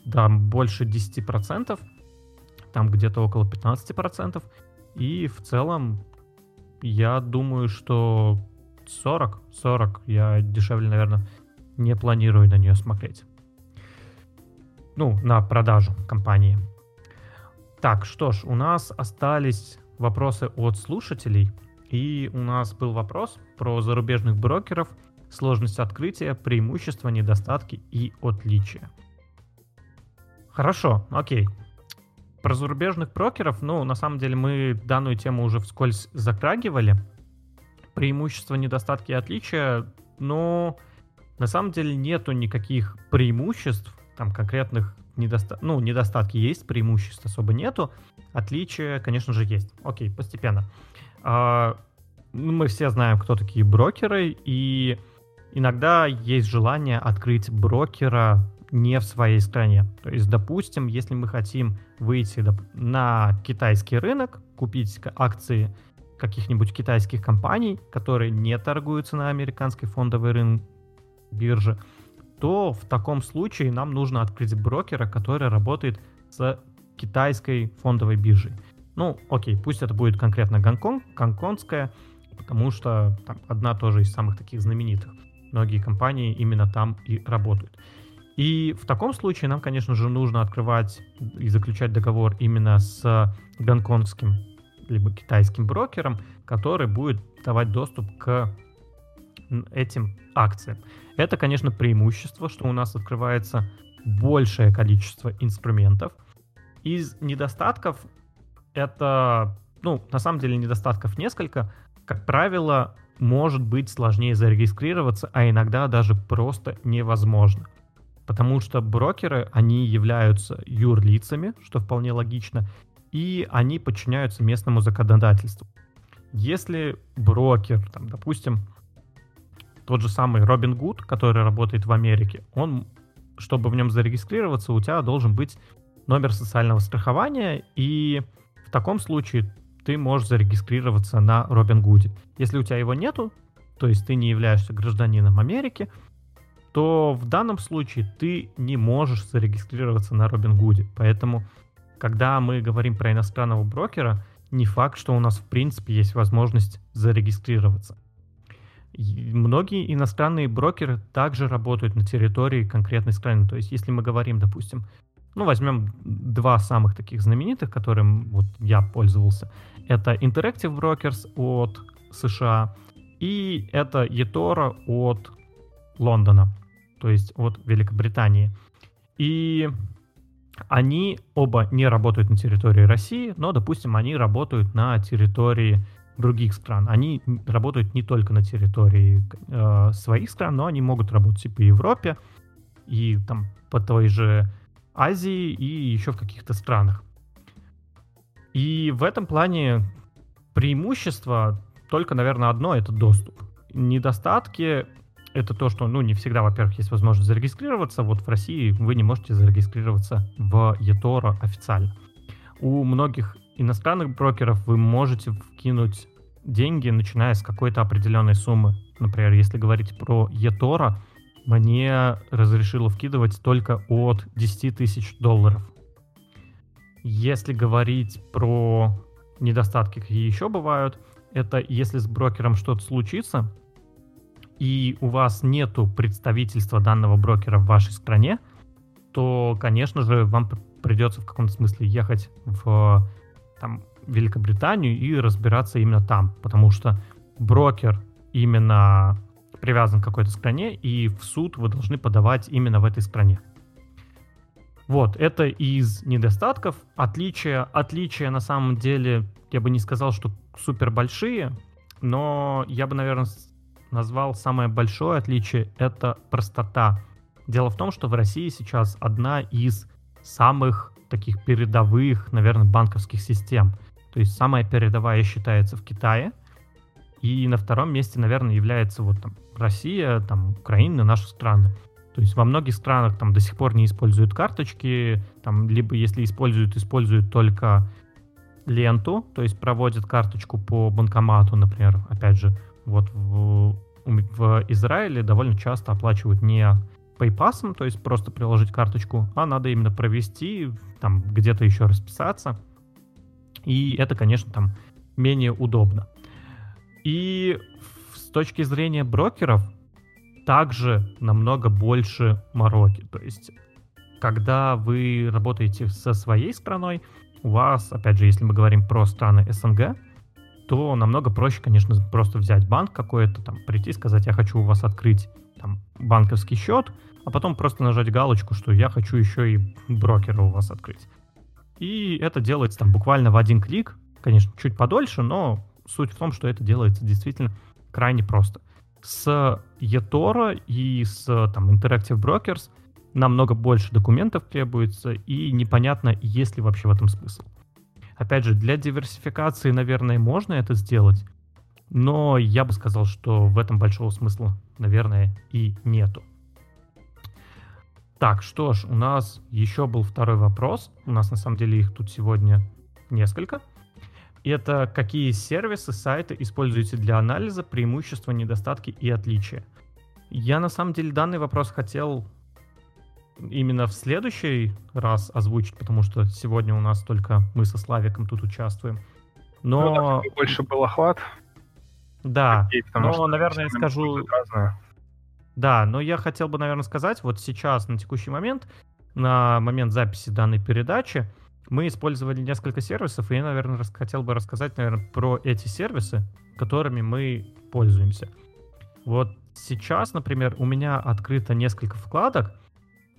да, больше 10%. там где-то около 15%. И в целом, я думаю, что 40, 40, я дешевле, наверное, не планирую на нее смотреть. Ну, на продажу компании. Так, что ж, у нас остались вопросы от слушателей. И у нас был вопрос про зарубежных брокеров, сложность открытия, преимущества, недостатки и отличия. Хорошо, окей. Про зарубежных брокеров, ну, на самом деле мы данную тему уже вскользь затрагивали. Преимущества, недостатки и отличия, но на самом деле нету никаких преимуществ, там конкретных недоста... ну, недостатки есть, преимуществ особо нету. Отличия, конечно же, есть. Окей, постепенно. А, мы все знаем, кто такие брокеры, и иногда есть желание открыть брокера не в своей стране. То есть, допустим, если мы хотим выйти на китайский рынок, купить акции каких-нибудь китайских компаний, которые не торгуются на американской фондовой рынке, бирже, то в таком случае нам нужно открыть брокера, который работает с китайской фондовой биржей. Ну, окей, пусть это будет конкретно Гонконг, гонконгская, потому что там одна тоже из самых таких знаменитых. Многие компании именно там и работают. И в таком случае нам, конечно же, нужно открывать и заключать договор именно с гонконгским либо китайским брокером, который будет давать доступ к этим акциям. Это, конечно, преимущество, что у нас открывается большее количество инструментов. Из недостатков это, ну, на самом деле недостатков несколько. Как правило, может быть сложнее зарегистрироваться, а иногда даже просто невозможно. Потому что брокеры, они являются юрлицами, что вполне логично, и они подчиняются местному законодательству. Если брокер, там, допустим, тот же самый Робин Гуд, который работает в Америке, он, чтобы в нем зарегистрироваться, у тебя должен быть номер социального страхования, и в таком случае ты можешь зарегистрироваться на Гуде. Если у тебя его нету, то есть ты не являешься гражданином Америки, то в данном случае ты не можешь зарегистрироваться на Гуде. Поэтому, когда мы говорим про иностранного брокера, не факт, что у нас в принципе есть возможность зарегистрироваться. Многие иностранные брокеры также работают на территории конкретной страны. То есть, если мы говорим, допустим, ну, возьмем два самых таких знаменитых, которым вот я пользовался. Это Interactive Brokers от США и это eToro от Лондона, то есть от Великобритании. И они оба не работают на территории России, но, допустим, они работают на территории других стран. Они работают не только на территории э, своих стран, но они могут работать и по Европе, и там по той же Азии, и еще в каких-то странах. И в этом плане преимущество только, наверное, одно — это доступ. Недостатки — это то, что, ну, не всегда, во-первых, есть возможность зарегистрироваться. Вот в России вы не можете зарегистрироваться в eToro официально. У многих иностранных брокеров вы можете вкинуть деньги, начиная с какой-то определенной суммы. Например, если говорить про eToro, мне разрешило вкидывать только от 10 тысяч долларов. Если говорить про недостатки, какие еще бывают, это если с брокером что-то случится, и у вас нету представительства данного брокера в вашей стране, то, конечно же, вам придется в каком-то смысле ехать в там, Великобританию и разбираться именно там, потому что брокер именно привязан к какой-то стране, и в суд вы должны подавать именно в этой стране. Вот, это из недостатков. Отличия, отличия на самом деле, я бы не сказал, что супер большие, но я бы, наверное, назвал самое большое отличие — это простота. Дело в том, что в России сейчас одна из самых таких передовых, наверное, банковских систем. То есть самая передовая считается в Китае, и на втором месте, наверное, является вот там Россия, там Украина, наши страны. То есть во многих странах там до сих пор не используют карточки, там либо если используют, используют только ленту, то есть проводят карточку по банкомату, например, опять же, вот в, в Израиле довольно часто оплачивают не PayPass, то есть просто приложить карточку, а надо именно провести, там где-то еще расписаться. И это, конечно, там менее удобно. И с точки зрения брокеров также намного больше мороки. То есть, когда вы работаете со своей страной, у вас, опять же, если мы говорим про страны СНГ, то намного проще, конечно, просто взять банк какой-то, там, прийти и сказать, я хочу у вас открыть там, банковский счет, а потом просто нажать галочку, что я хочу еще и брокера у вас открыть. И это делается там буквально в один клик, конечно, чуть подольше, но суть в том, что это делается действительно крайне просто. С eToro и с там, Interactive Brokers намного больше документов требуется, и непонятно, есть ли вообще в этом смысл. Опять же, для диверсификации, наверное, можно это сделать, но я бы сказал, что в этом большого смысла, наверное, и нету. Так, что ж, у нас еще был второй вопрос. У нас на самом деле их тут сегодня несколько. Это какие сервисы, сайты используете для анализа, преимущества, недостатки и отличия? Я на самом деле данный вопрос хотел именно в следующий раз озвучить, потому что сегодня у нас только мы со Славиком тут участвуем. Но...
Ну, больше был охват.
Да, Окей, но, что, наверное, скажу... Да, но я хотел бы, наверное, сказать, вот сейчас, на текущий момент, на момент записи данной передачи, мы использовали несколько сервисов, и я, наверное, хотел бы рассказать, наверное, про эти сервисы, которыми мы пользуемся. Вот сейчас, например, у меня открыто несколько вкладок,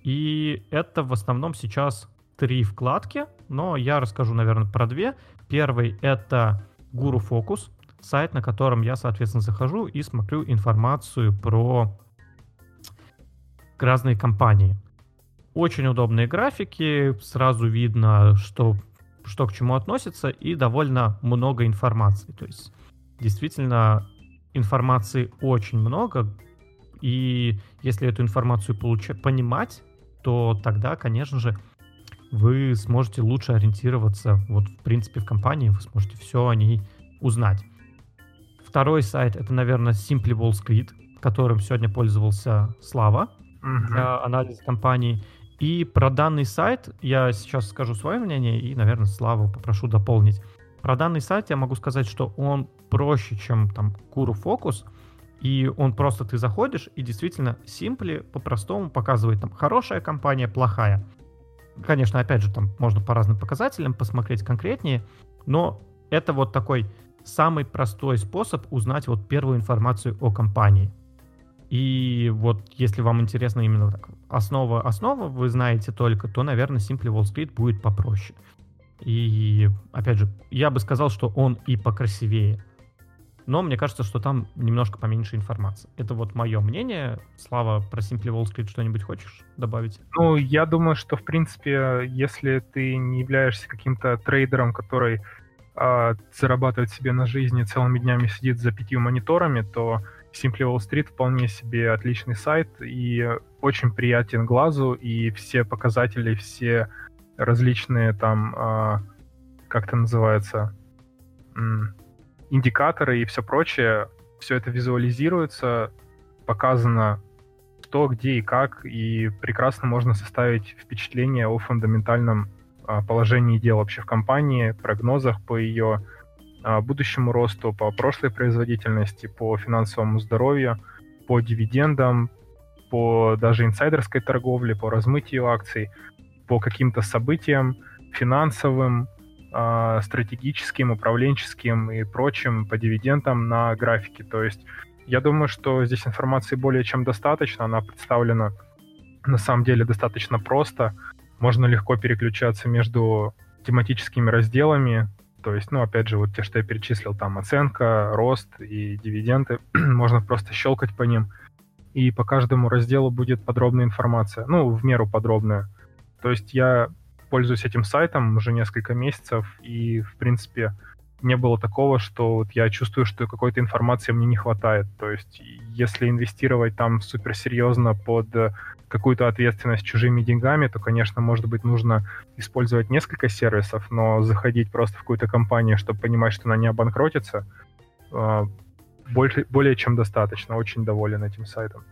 и это в основном сейчас три вкладки, но я расскажу, наверное, про две. Первый — это Guru Focus, сайт, на котором я, соответственно, захожу и смотрю информацию про разные компании. Очень удобные графики, сразу видно, что, что к чему относится, и довольно много информации. То есть, действительно, информации очень много, и если эту информацию получать, понимать, то тогда, конечно же, вы сможете лучше ориентироваться вот в принципе в компании, вы сможете все о ней узнать. Второй сайт это, наверное, Simply Wall Street, которым сегодня пользовался Слава uh-huh. для анализа компании. И про данный сайт я сейчас скажу свое мнение и, наверное, Славу попрошу дополнить. Про данный сайт я могу сказать, что он проще, чем там Kuru Focus, и он просто ты заходишь и действительно Simply по-простому показывает там хорошая компания, плохая. Конечно, опять же, там можно по разным показателям посмотреть конкретнее, но это вот такой самый простой способ узнать вот первую информацию о компании. И вот если вам интересно именно так, основа основа, вы знаете только, то, наверное, Simply Wall Street будет попроще. И, опять же, я бы сказал, что он и покрасивее. Но мне кажется, что там немножко поменьше информации. Это вот мое мнение. Слава, про Simply Wall Street что-нибудь хочешь добавить?
Ну, я думаю, что, в принципе, если ты не являешься каким-то трейдером, который а, зарабатывает себе на жизни, целыми днями сидит за пятью мониторами, то Simply Wall Street вполне себе отличный сайт и очень приятен глазу, и все показатели, все различные там, а, как это называется, индикаторы и все прочее, все это визуализируется, показано что, где и как, и прекрасно можно составить впечатление о фундаментальном а, положении дел вообще в компании, прогнозах по ее будущему росту, по прошлой производительности, по финансовому здоровью, по дивидендам, по даже инсайдерской торговле, по размытию акций, по каким-то событиям финансовым, а, стратегическим, управленческим и прочим, по дивидендам на графике. То есть я думаю, что здесь информации более чем достаточно, она представлена на самом деле достаточно просто можно легко переключаться между тематическими разделами, то есть, ну, опять же, вот те, что я перечислил, там оценка, рост и дивиденды, можно просто щелкать по ним, и по каждому разделу будет подробная информация, ну, в меру подробная. То есть я пользуюсь этим сайтом уже несколько месяцев, и, в принципе, не было такого, что вот я чувствую, что какой-то информации мне не хватает. То есть, если инвестировать там суперсерьезно под какую-то ответственность чужими деньгами, то, конечно, может быть, нужно использовать несколько сервисов, но заходить просто в какую-то компанию, чтобы понимать, что она не обанкротится, а, больше, более чем достаточно. Очень доволен этим сайтом.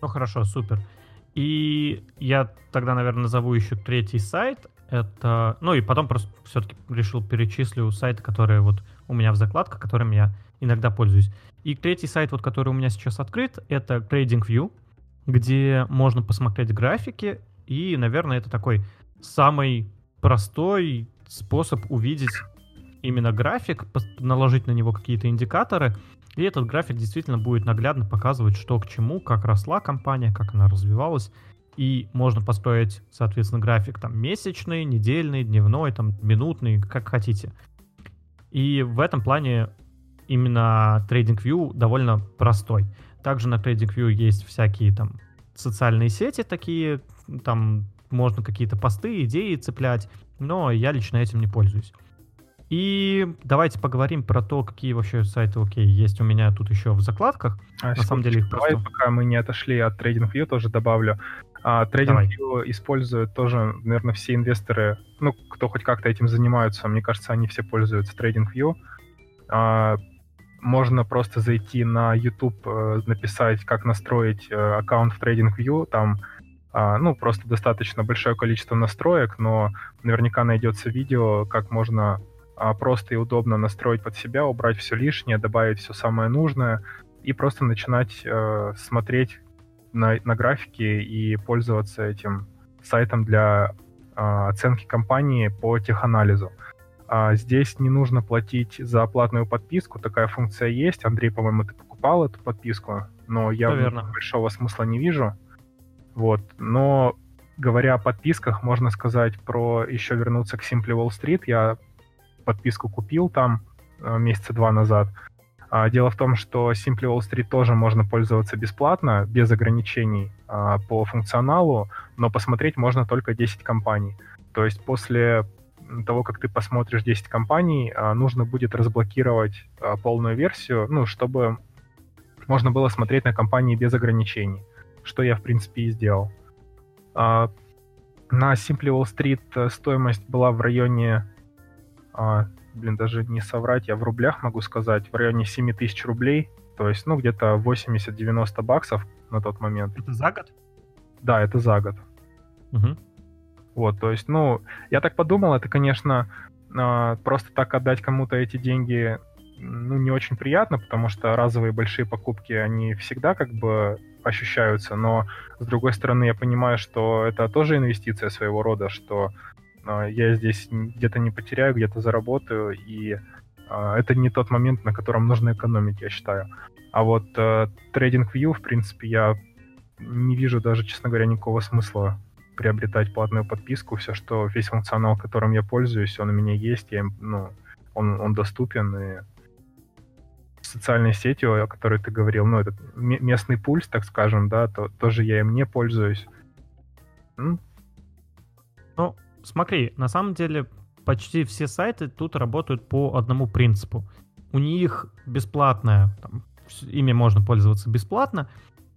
Ну хорошо, супер. И я тогда, наверное, назову еще третий сайт. Это, ну и потом просто все-таки решил перечислю сайты, которые вот у меня в закладках, которыми я иногда пользуюсь. И третий сайт, вот, который у меня сейчас открыт, это TradingView, где можно посмотреть графики. И, наверное, это такой самый простой способ увидеть именно график, наложить на него какие-то индикаторы, и этот график действительно будет наглядно показывать, что к чему, как росла компания, как она развивалась, и можно построить, соответственно, график там месячный, недельный, дневной, там минутный, как хотите. И в этом плане именно TradingView довольно простой. Также на TradingView есть всякие там социальные сети такие, там можно какие-то посты, идеи цеплять, но я лично этим не пользуюсь. И давайте поговорим про то, какие вообще сайты, окей, есть у меня тут еще в закладках.
А, На самом деле их давай, просто... пока мы не отошли от TradingView, тоже добавлю. А, TradingView используют тоже, наверное, все инвесторы, ну, кто хоть как-то этим занимаются, мне кажется, они все пользуются TradingView. А, можно просто зайти на YouTube, э, написать, как настроить э, аккаунт в TradingView, там а, ну, просто достаточно большое количество настроек, но наверняка найдется видео, как можно а, просто и удобно настроить под себя, убрать все лишнее, добавить все самое нужное и просто начинать э, смотреть на, на графики и пользоваться этим сайтом для э, оценки компании по теханализу. А здесь не нужно платить за платную подписку, такая функция есть. Андрей, по-моему, ты покупал эту подписку, но я
Наверное.
большого смысла не вижу. Вот, но говоря о подписках, можно сказать про еще вернуться к Simply Wall Street. Я подписку купил там э, месяца два назад. А, дело в том, что Simply Wall Street тоже можно пользоваться бесплатно, без ограничений а, по функционалу, но посмотреть можно только 10 компаний. То есть после того, как ты посмотришь 10 компаний, а, нужно будет разблокировать полную версию, ну, чтобы можно было смотреть на компании без ограничений, что я, в принципе, и сделал. На Simply Wall Street э, стоимость была в районе а, блин, даже не соврать, я в рублях могу сказать, в районе 7 тысяч рублей, то есть, ну, где-то 80-90 баксов на тот момент.
Это за год?
Да, это за год.
Угу.
Вот, то есть, ну, я так подумал, это, конечно, а, просто так отдать кому-то эти деньги, ну, не очень приятно, потому что разовые большие покупки, они всегда как бы ощущаются, но, с другой стороны, я понимаю, что это тоже инвестиция своего рода, что а, я здесь где-то не потеряю, где-то заработаю, и а, это не тот момент, на котором нужно экономить, я считаю. А вот э, TradingView, в принципе, я не вижу даже, честно говоря, никакого смысла приобретать платную подписку. Все, что весь функционал, которым я пользуюсь, он у меня есть, я, ну, он, он доступен, и социальной сетью, о которой ты говорил, ну, этот местный пульс, так скажем, да, то тоже я им не пользуюсь.
Ну, смотри, на самом деле почти все сайты тут работают по одному принципу. У них бесплатное, там, ими можно пользоваться бесплатно,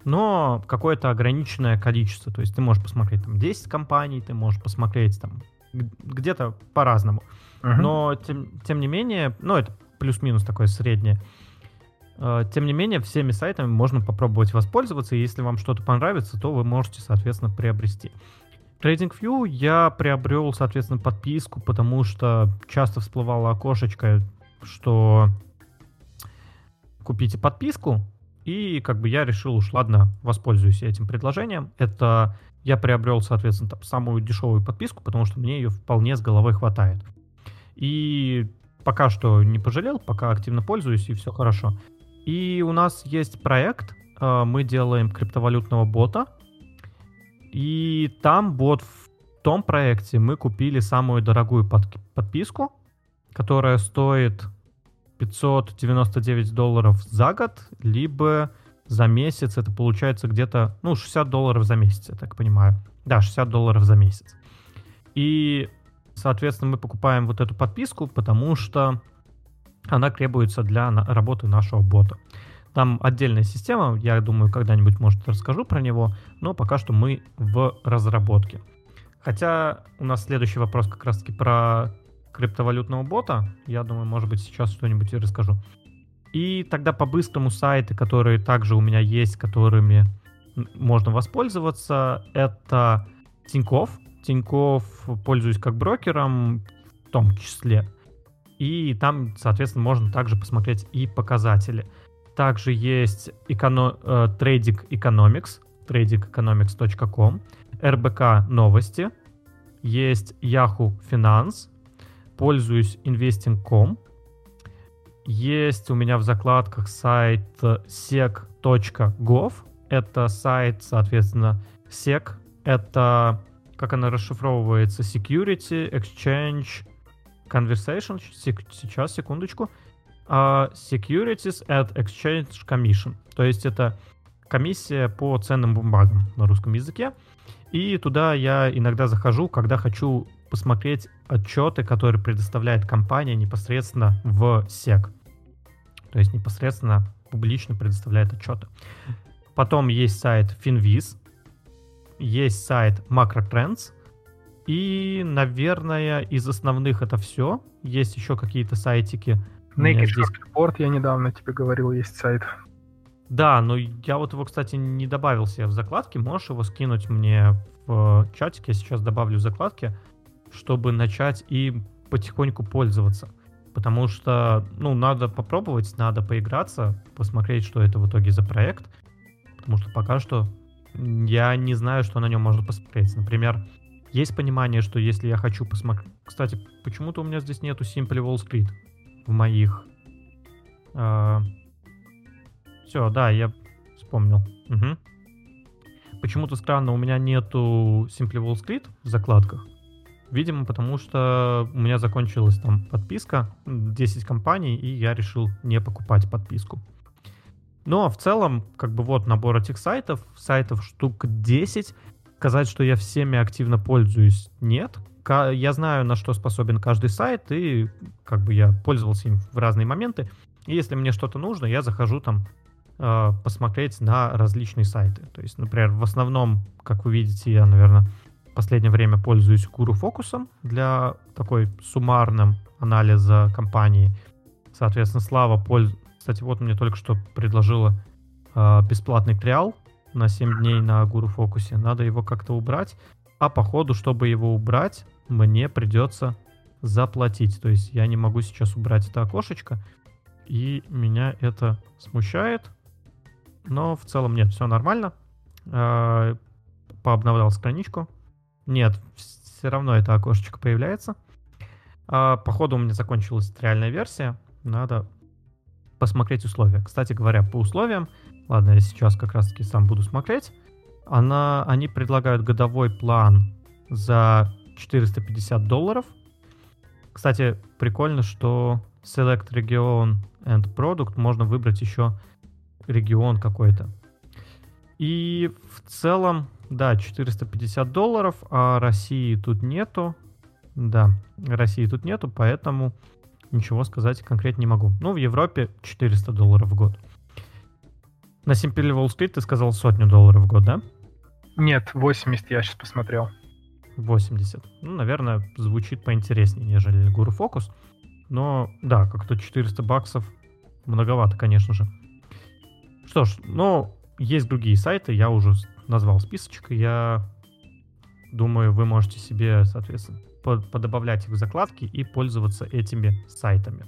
но какое-то ограниченное количество. То есть ты можешь посмотреть там 10 компаний, ты можешь посмотреть там где-то по-разному. Uh-huh. Но тем, тем не менее, ну это плюс-минус такое среднее. Э, тем не менее, всеми сайтами можно попробовать воспользоваться, и если вам что-то понравится, то вы можете, соответственно, приобрести. TradingView я приобрел, соответственно, подписку, потому что часто всплывало окошечко, что купите подписку, и как бы я решил уж, ладно, воспользуюсь этим предложением. Это я приобрел, соответственно, там, самую дешевую подписку, потому что мне ее вполне с головой хватает. И пока что не пожалел, пока активно пользуюсь, и все хорошо. И у нас есть проект, э, мы делаем криптовалютного бота, и там вот в том проекте мы купили самую дорогую под, подписку, которая стоит 599 долларов за год, либо за месяц это получается где-то, ну, 60 долларов за месяц, я так понимаю. Да, 60 долларов за месяц. И, соответственно, мы покупаем вот эту подписку, потому что она требуется для работы нашего бота. Там отдельная система, я думаю, когда-нибудь, может, расскажу про него, но пока что мы в разработке. Хотя у нас следующий вопрос как раз-таки про криптовалютного бота. Я думаю, может быть, сейчас что-нибудь и расскажу. И тогда по-быстрому сайты, которые также у меня есть, которыми можно воспользоваться, это Тиньков. Тиньков пользуюсь как брокером в том числе. И там, соответственно, можно также посмотреть и показатели. Также есть эконо, э, Trading Economics, tradingeconomics.com, РБК новости, есть Yahoo Finance, пользуюсь investing.com, есть у меня в закладках сайт sec.gov, это сайт, соответственно, SEC, это, как она расшифровывается, Security, Exchange, Conversation, сейчас, секундочку, uh, Securities at Exchange Commission, то есть это комиссия по ценным бумагам на русском языке, и туда я иногда захожу, когда хочу посмотреть отчеты, которые предоставляет компания непосредственно в SEC. То есть непосредственно публично предоставляет отчеты. Потом есть сайт Finviz, есть сайт MacroTrends, и, наверное, из основных это все. Есть еще какие-то сайтики.
Naked здесь... Report, я недавно тебе говорил, есть сайт.
Да, но я вот его, кстати, не добавил себе в закладки. Можешь его скинуть мне в чатик? Я сейчас добавлю закладки, чтобы начать и потихоньку пользоваться. Потому что, ну, надо попробовать, надо поиграться, посмотреть, что это в итоге за проект. Потому что пока что я не знаю, что на нем можно посмотреть. Например, есть понимание, что если я хочу посмотреть... Кстати, почему-то у меня здесь нету Simply Wall Street в моих... Э... Все, да, я вспомнил. Угу. Почему-то странно, у меня нету Simply Wall Street в закладках. Видимо, потому что у меня закончилась там подписка, 10 компаний, и я решил не покупать подписку. Но в целом, как бы вот набор этих сайтов, сайтов штук 10. Сказать, что я всеми активно пользуюсь, нет. Я знаю, на что способен каждый сайт, и как бы я пользовался им в разные моменты. И если мне что-то нужно, я захожу там э, посмотреть на различные сайты. То есть, например, в основном, как вы видите, я, наверное, в последнее время пользуюсь Guru фокусом для такой суммарным анализа компании. Соответственно, Слава польз... Кстати, вот мне только что предложила э, бесплатный триал на 7 дней на Guru фокусе. Надо его как-то убрать. А по ходу, чтобы его убрать, мне придется заплатить. То есть я не могу сейчас убрать это окошечко. И меня это смущает. Но в целом нет, все нормально. Э, пообновлял страничку. Нет, все равно это окошечко появляется. А, походу у меня закончилась реальная версия. Надо посмотреть условия. Кстати говоря, по условиям, ладно, я сейчас как раз таки сам буду смотреть. Она, они предлагают годовой план за 450 долларов. Кстати, прикольно, что Select Region and Product можно выбрать еще регион какой-то. И в целом, да, 450 долларов, а России тут нету. Да, России тут нету, поэтому ничего сказать конкретно не могу. Ну, в Европе 400 долларов в год. На Simple Wall Street ты сказал сотню долларов в год, да?
Нет, 80 я сейчас посмотрел.
80. Ну, наверное, звучит поинтереснее, нежели Guru Focus. Но, да, как-то 400 баксов многовато, конечно же. Что ж, ну, есть другие сайты, я уже назвал списочек, я думаю, вы можете себе, соответственно, подобавлять их в закладки и пользоваться этими сайтами.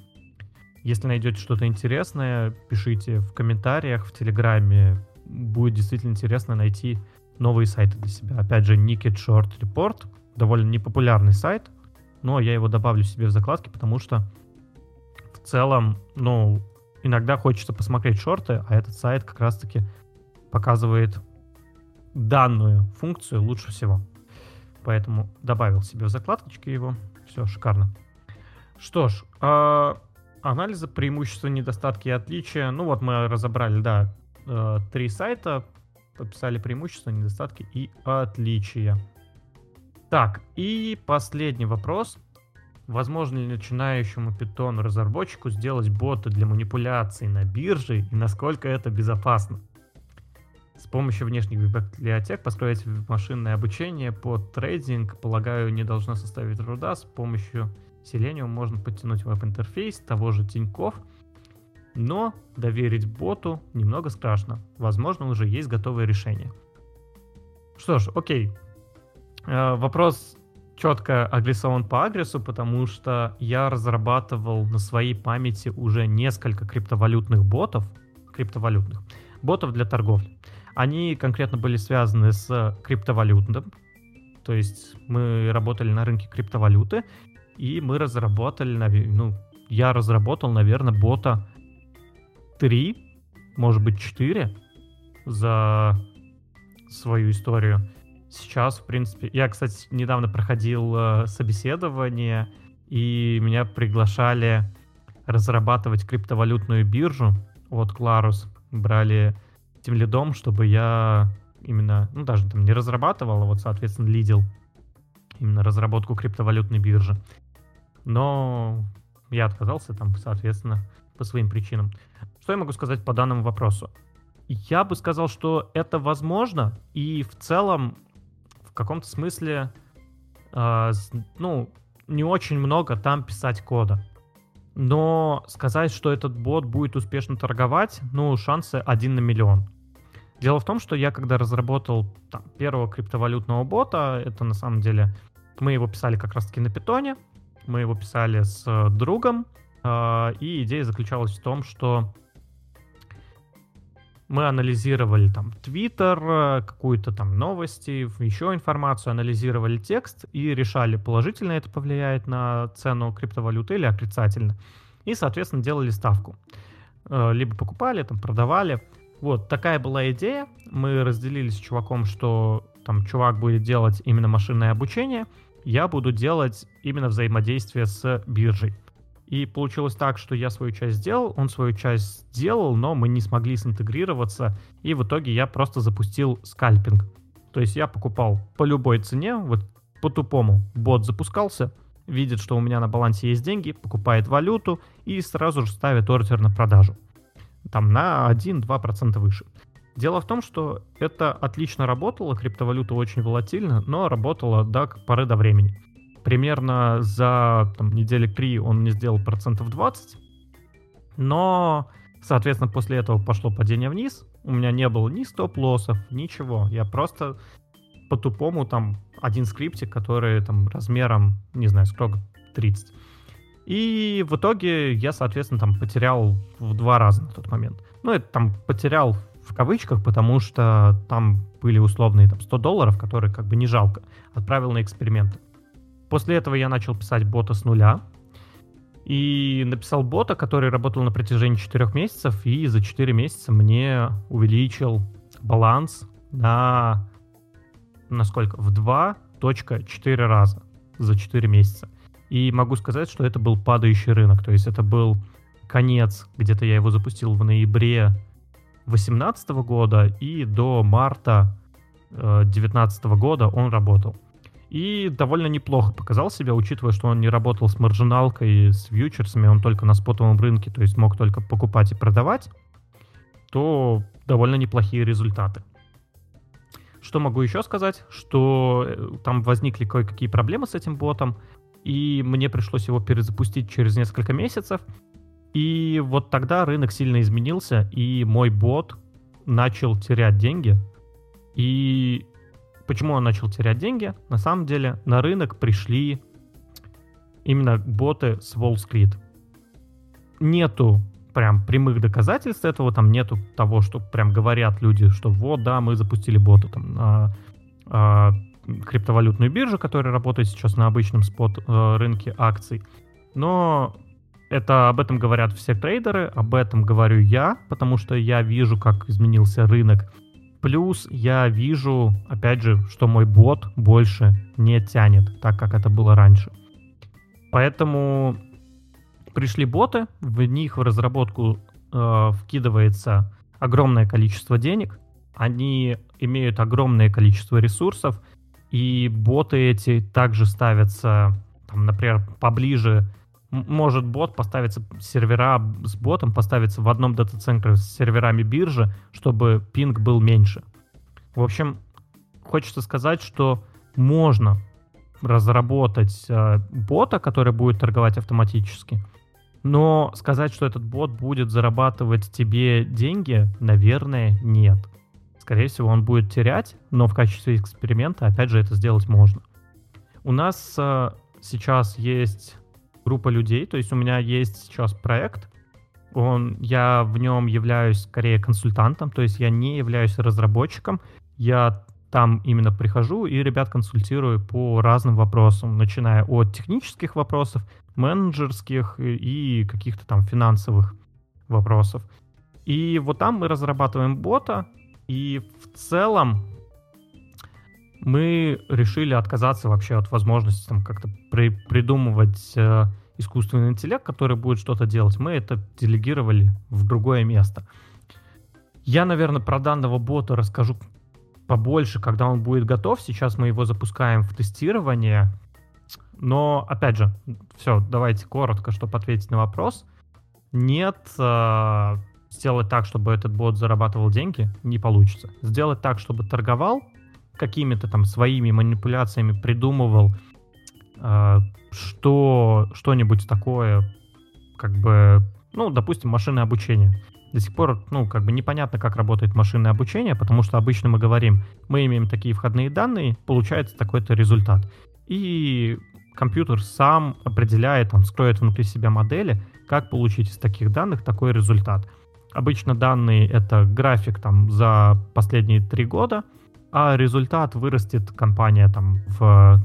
Если найдете что-то интересное, пишите в комментариях, в Телеграме. Будет действительно интересно найти новые сайты для себя. Опять же, Naked Short Report, довольно непопулярный сайт, но я его добавлю себе в закладки, потому что в целом, ну, иногда хочется посмотреть шорты, а этот сайт как раз-таки показывает данную функцию лучше всего. Поэтому добавил себе в закладочки его. Все, шикарно. Что ж, э, анализа преимущества, недостатки и отличия. Ну вот мы разобрали, да, э, три сайта, пописали преимущества, недостатки и отличия. Так, и последний вопрос. Возможно ли начинающему Python разработчику сделать боты для манипуляций на бирже и насколько это безопасно? С помощью внешних библиотек построить машинное обучение под трейдинг, полагаю, не должно составить труда. С помощью Selenium можно подтянуть веб-интерфейс того же Тиньков Но доверить боту немного страшно. Возможно, уже есть готовое решение. Что ж, окей. Э, вопрос четко адресован по адресу, потому что я разрабатывал на своей памяти уже несколько криптовалютных ботов, криптовалютных, ботов для торговли. Они конкретно были связаны с криптовалютным, то есть мы работали на рынке криптовалюты, и мы разработали, ну, я разработал, наверное, бота 3, может быть, 4 за свою историю. Сейчас, в принципе, я, кстати, недавно проходил э, собеседование, и меня приглашали разрабатывать криптовалютную биржу от Clarus. Брали тем лидом, чтобы я именно, ну, даже там не разрабатывал, а вот, соответственно, лидил именно разработку криптовалютной биржи. Но я отказался там, соответственно, по своим причинам. Что я могу сказать по данному вопросу? Я бы сказал, что это возможно, и в целом в каком-то смысле, э, ну, не очень много там писать кода. Но сказать, что этот бот будет успешно торговать, ну, шансы один на миллион. Дело в том, что я когда разработал там, первого криптовалютного бота, это на самом деле мы его писали как раз-таки на питоне, мы его писали с э, другом, э, и идея заключалась в том, что мы анализировали там Твиттер, э, какую-то там новости, еще информацию, анализировали текст и решали, положительно это повлияет на цену криптовалюты или отрицательно. И, соответственно, делали ставку. Э, либо покупали, там, продавали. Вот, такая была идея. Мы разделились с чуваком, что там чувак будет делать именно машинное обучение, я буду делать именно взаимодействие с биржей. И получилось так, что я свою часть сделал, он свою часть сделал, но мы не смогли синтегрироваться, и в итоге я просто запустил скальпинг. То есть я покупал по любой цене, вот по-тупому. Бот запускался, видит, что у меня на балансе есть деньги, покупает валюту и сразу же ставит ордер на продажу. Там на 1-2% выше. Дело в том, что это отлично работало, криптовалюта очень волатильна, но работала до поры до времени примерно за там, недели три он мне сделал процентов 20, но, соответственно, после этого пошло падение вниз, у меня не было ни стоп-лоссов, ничего, я просто по-тупому там один скриптик, который там размером, не знаю, сколько, 30. И в итоге я, соответственно, там потерял в два раза на тот момент. Ну, это там потерял в кавычках, потому что там были условные там 100 долларов, которые как бы не жалко. Отправил на эксперименты. После этого я начал писать бота с нуля. И написал бота, который работал на протяжении 4 месяцев, и за 4 месяца мне увеличил баланс на, на сколько? В 2.4 раза за 4 месяца. И могу сказать, что это был падающий рынок. То есть это был конец, где-то я его запустил в ноябре 2018 года, и до марта 2019 э, года он работал. И довольно неплохо показал себя, учитывая, что он не работал с маржиналкой, с фьючерсами, он только на спотовом рынке, то есть мог только покупать и продавать, то довольно неплохие результаты. Что могу еще сказать? Что э, там возникли кое-какие проблемы с этим ботом, и мне пришлось его перезапустить через несколько месяцев. И вот тогда рынок сильно изменился, и мой бот начал терять деньги. И Почему он начал терять деньги? На самом деле на рынок пришли именно боты с Wall Street. Нету прям прямых доказательств этого, там нету того, что прям говорят люди, что вот, да, мы запустили бота там на а, криптовалютную биржу, которая работает сейчас на обычном спот а, рынке акций. Но это об этом говорят все трейдеры, об этом говорю я, потому что я вижу, как изменился рынок Плюс я вижу, опять же, что мой бот больше не тянет, так как это было раньше. Поэтому пришли боты, в них в разработку э, вкидывается огромное количество денег, они имеют огромное количество ресурсов, и боты эти также ставятся, там, например, поближе может бот поставиться, сервера с ботом поставиться в одном дата-центре с серверами биржи, чтобы пинг был меньше. В общем, хочется сказать, что можно разработать э, бота, который будет торговать автоматически, Но сказать, что этот бот будет зарабатывать тебе деньги, наверное, нет. Скорее всего, он будет терять, но в качестве эксперимента, опять же, это сделать можно. У нас э, сейчас есть группа людей, то есть у меня есть сейчас проект, он, я в нем являюсь скорее консультантом, то есть я не являюсь разработчиком, я там именно прихожу и ребят консультирую по разным вопросам, начиная от технических вопросов, менеджерских и каких-то там финансовых вопросов. И вот там мы разрабатываем бота, и в целом мы решили отказаться вообще от возможности там как-то при, придумывать э, искусственный интеллект, который будет что-то делать. Мы это делегировали в другое место. Я, наверное, про данного бота расскажу побольше, когда он будет готов. Сейчас мы его запускаем в тестирование. Но, опять же, все, давайте коротко, чтобы ответить на вопрос. Нет, э, сделать так, чтобы этот бот зарабатывал деньги, не получится. Сделать так, чтобы торговал, какими-то там своими манипуляциями придумывал э, что, что-нибудь такое, как бы, ну, допустим, машинное обучение до сих пор, ну, как бы непонятно, как работает машинное обучение, потому что обычно мы говорим, мы имеем такие входные данные, получается такой-то результат. И компьютер сам определяет, он строит внутри себя модели, как получить из таких данных такой результат. Обычно данные — это график там за последние три года, а результат вырастет компания там в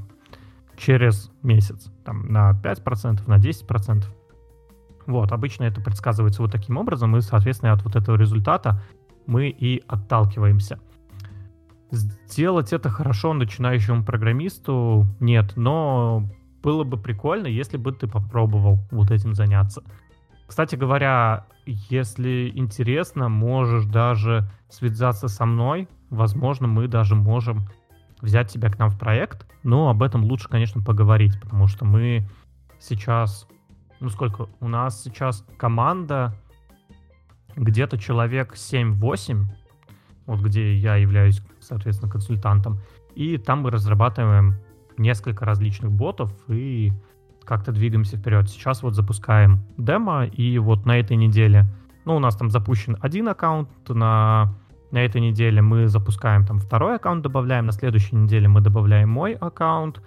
через месяц, там на 5%, на 10%. Вот, обычно это предсказывается вот таким образом, и, соответственно, от вот этого результата мы и отталкиваемся. Сделать это хорошо начинающему программисту нет, но было бы прикольно, если бы ты попробовал вот этим заняться. Кстати говоря, если интересно, можешь даже связаться со мной. Возможно, мы даже можем взять тебя к нам в проект, но об этом лучше, конечно, поговорить, потому что мы сейчас ну сколько, у нас сейчас команда где-то человек 7-8, вот где я являюсь, соответственно, консультантом, и там мы разрабатываем несколько различных ботов и как-то двигаемся вперед. Сейчас вот запускаем демо, и вот на этой неделе, ну, у нас там запущен один аккаунт, на, на этой неделе мы запускаем там второй аккаунт, добавляем, на следующей неделе мы добавляем мой аккаунт,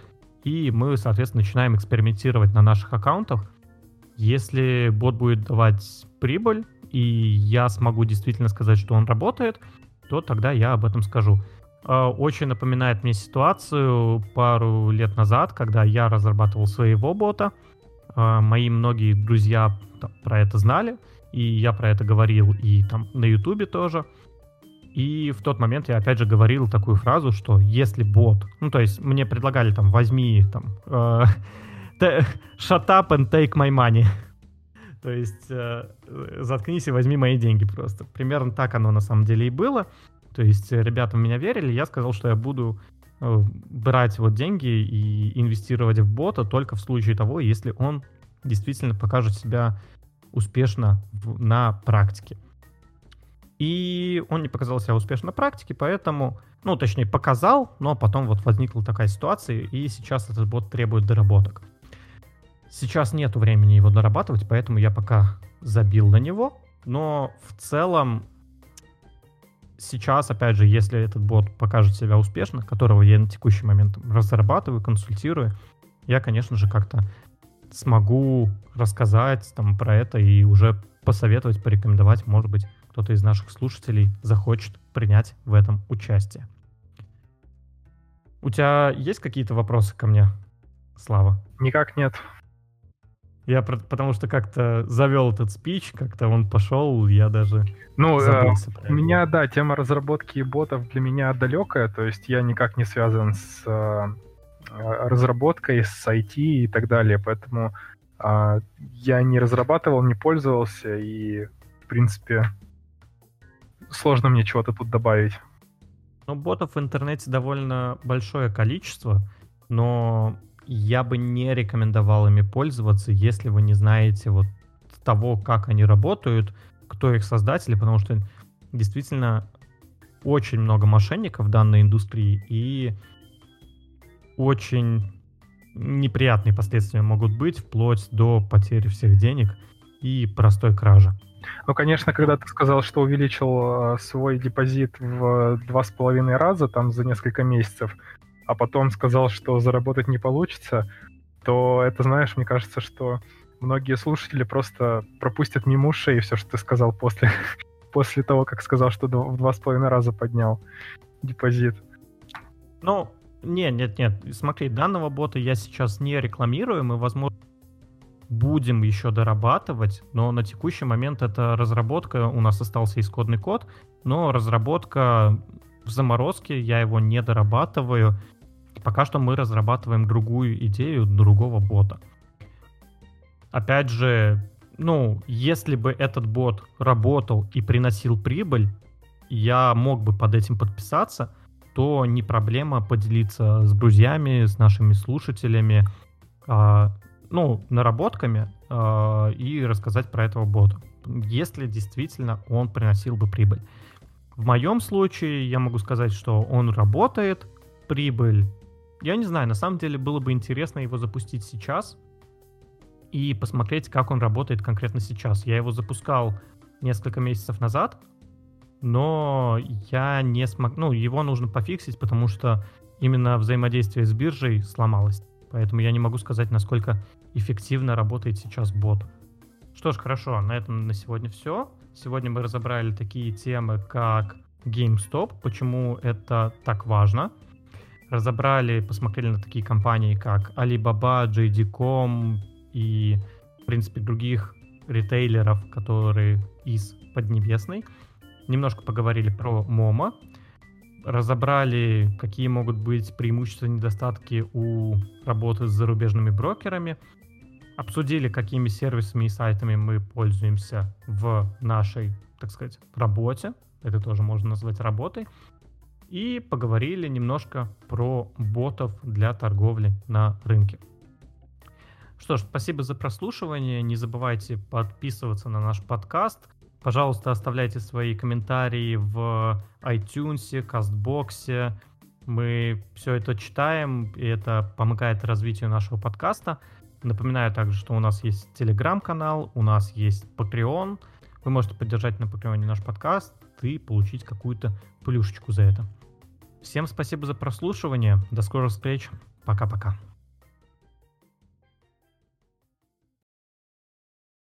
и мы, соответственно, начинаем экспериментировать на наших аккаунтах, если бот будет давать прибыль, и я смогу действительно сказать, что он работает, то тогда я об этом скажу. А, очень напоминает мне ситуацию пару лет назад, когда я разрабатывал своего бота. А, мои многие друзья про это знали, и я про это говорил и там на ютубе тоже. И в тот момент я опять же говорил такую фразу, что если бот, ну то есть мне предлагали там возьми там э, shut up and take my money. То есть э, заткнись и возьми мои деньги просто. Примерно так оно на самом деле и было. То есть ребята в меня верили, я сказал, что я буду э, брать вот деньги и инвестировать в бота только в случае того, если он действительно покажет себя успешно в, на практике. И он не показал себя успешно на практике, поэтому, ну, точнее, показал, но потом вот возникла такая ситуация, и сейчас этот бот требует доработок. Сейчас нету времени его дорабатывать, поэтому я пока забил на него. Но в целом сейчас, опять же, если этот бот покажет себя успешно, которого я на текущий момент разрабатываю, консультирую, я, конечно же, как-то смогу рассказать там про это и уже посоветовать, порекомендовать, может быть, кто-то из наших слушателей захочет принять в этом участие. У тебя есть какие-то вопросы ко мне, Слава?
Никак нет.
Я потому что как-то завел этот спич, как-то он пошел, я даже
ну, э, у меня, да, тема разработки ботов для меня далекая, то есть я никак не связан с э, разработкой, с IT и так далее, поэтому э, я не разрабатывал, не пользовался и, в принципе, сложно мне чего-то тут добавить.
Ну, ботов в интернете довольно большое количество, но я бы не рекомендовал ими пользоваться, если вы не знаете вот того, как они работают, кто их создатели, потому что действительно очень много мошенников в данной индустрии и очень неприятные последствия могут быть, вплоть до потери всех денег и простой кражи.
Ну, конечно, когда ты сказал, что увеличил э, свой депозит в два с половиной раза там за несколько месяцев, а потом сказал, что заработать не получится, то это, знаешь, мне кажется, что многие слушатели просто пропустят мимо ушей все, что ты сказал после, после того, как сказал, что в два с половиной раза поднял депозит.
Ну, нет, нет, нет. Смотри, данного бота я сейчас не рекламирую, мы, возможно, будем еще дорабатывать, но на текущий момент это разработка, у нас остался исходный код, но разработка в заморозке, я его не дорабатываю. Пока что мы разрабатываем другую идею другого бота. Опять же, ну, если бы этот бот работал и приносил прибыль, я мог бы под этим подписаться, то не проблема поделиться с друзьями, с нашими слушателями, э, ну, наработками э, и рассказать про этого бота, если действительно он приносил бы прибыль. В моем случае я могу сказать, что он работает, прибыль. Я не знаю, на самом деле было бы интересно его запустить сейчас и посмотреть, как он работает конкретно сейчас. Я его запускал несколько месяцев назад, но я не смог, ну, его нужно пофиксить, потому что именно взаимодействие с биржей сломалось. Поэтому я не могу сказать, насколько эффективно работает сейчас бот. Что ж, хорошо, на этом на сегодня все. Сегодня мы разобрали такие темы, как GameStop, почему это так важно. Разобрали, посмотрели на такие компании, как Alibaba, JD.com и, в принципе, других ритейлеров, которые из Поднебесной. Немножко поговорили про Момо, разобрали, какие могут быть преимущества и недостатки у работы с зарубежными брокерами, обсудили, какими сервисами и сайтами мы пользуемся в нашей, так сказать, работе. Это тоже можно назвать работой. И поговорили немножко про ботов для торговли на рынке. Что ж, спасибо за прослушивание. Не забывайте подписываться на наш подкаст. Пожалуйста, оставляйте свои комментарии в iTunes, Кастбоксе. Мы все это читаем, и это помогает развитию нашего подкаста. Напоминаю также, что у нас есть телеграм-канал, у нас есть Patreon. Вы можете поддержать на Patreon наш подкаст и получить какую-то плюшечку за это. Всем спасибо за прослушивание. До скорых встреч. Пока-пока.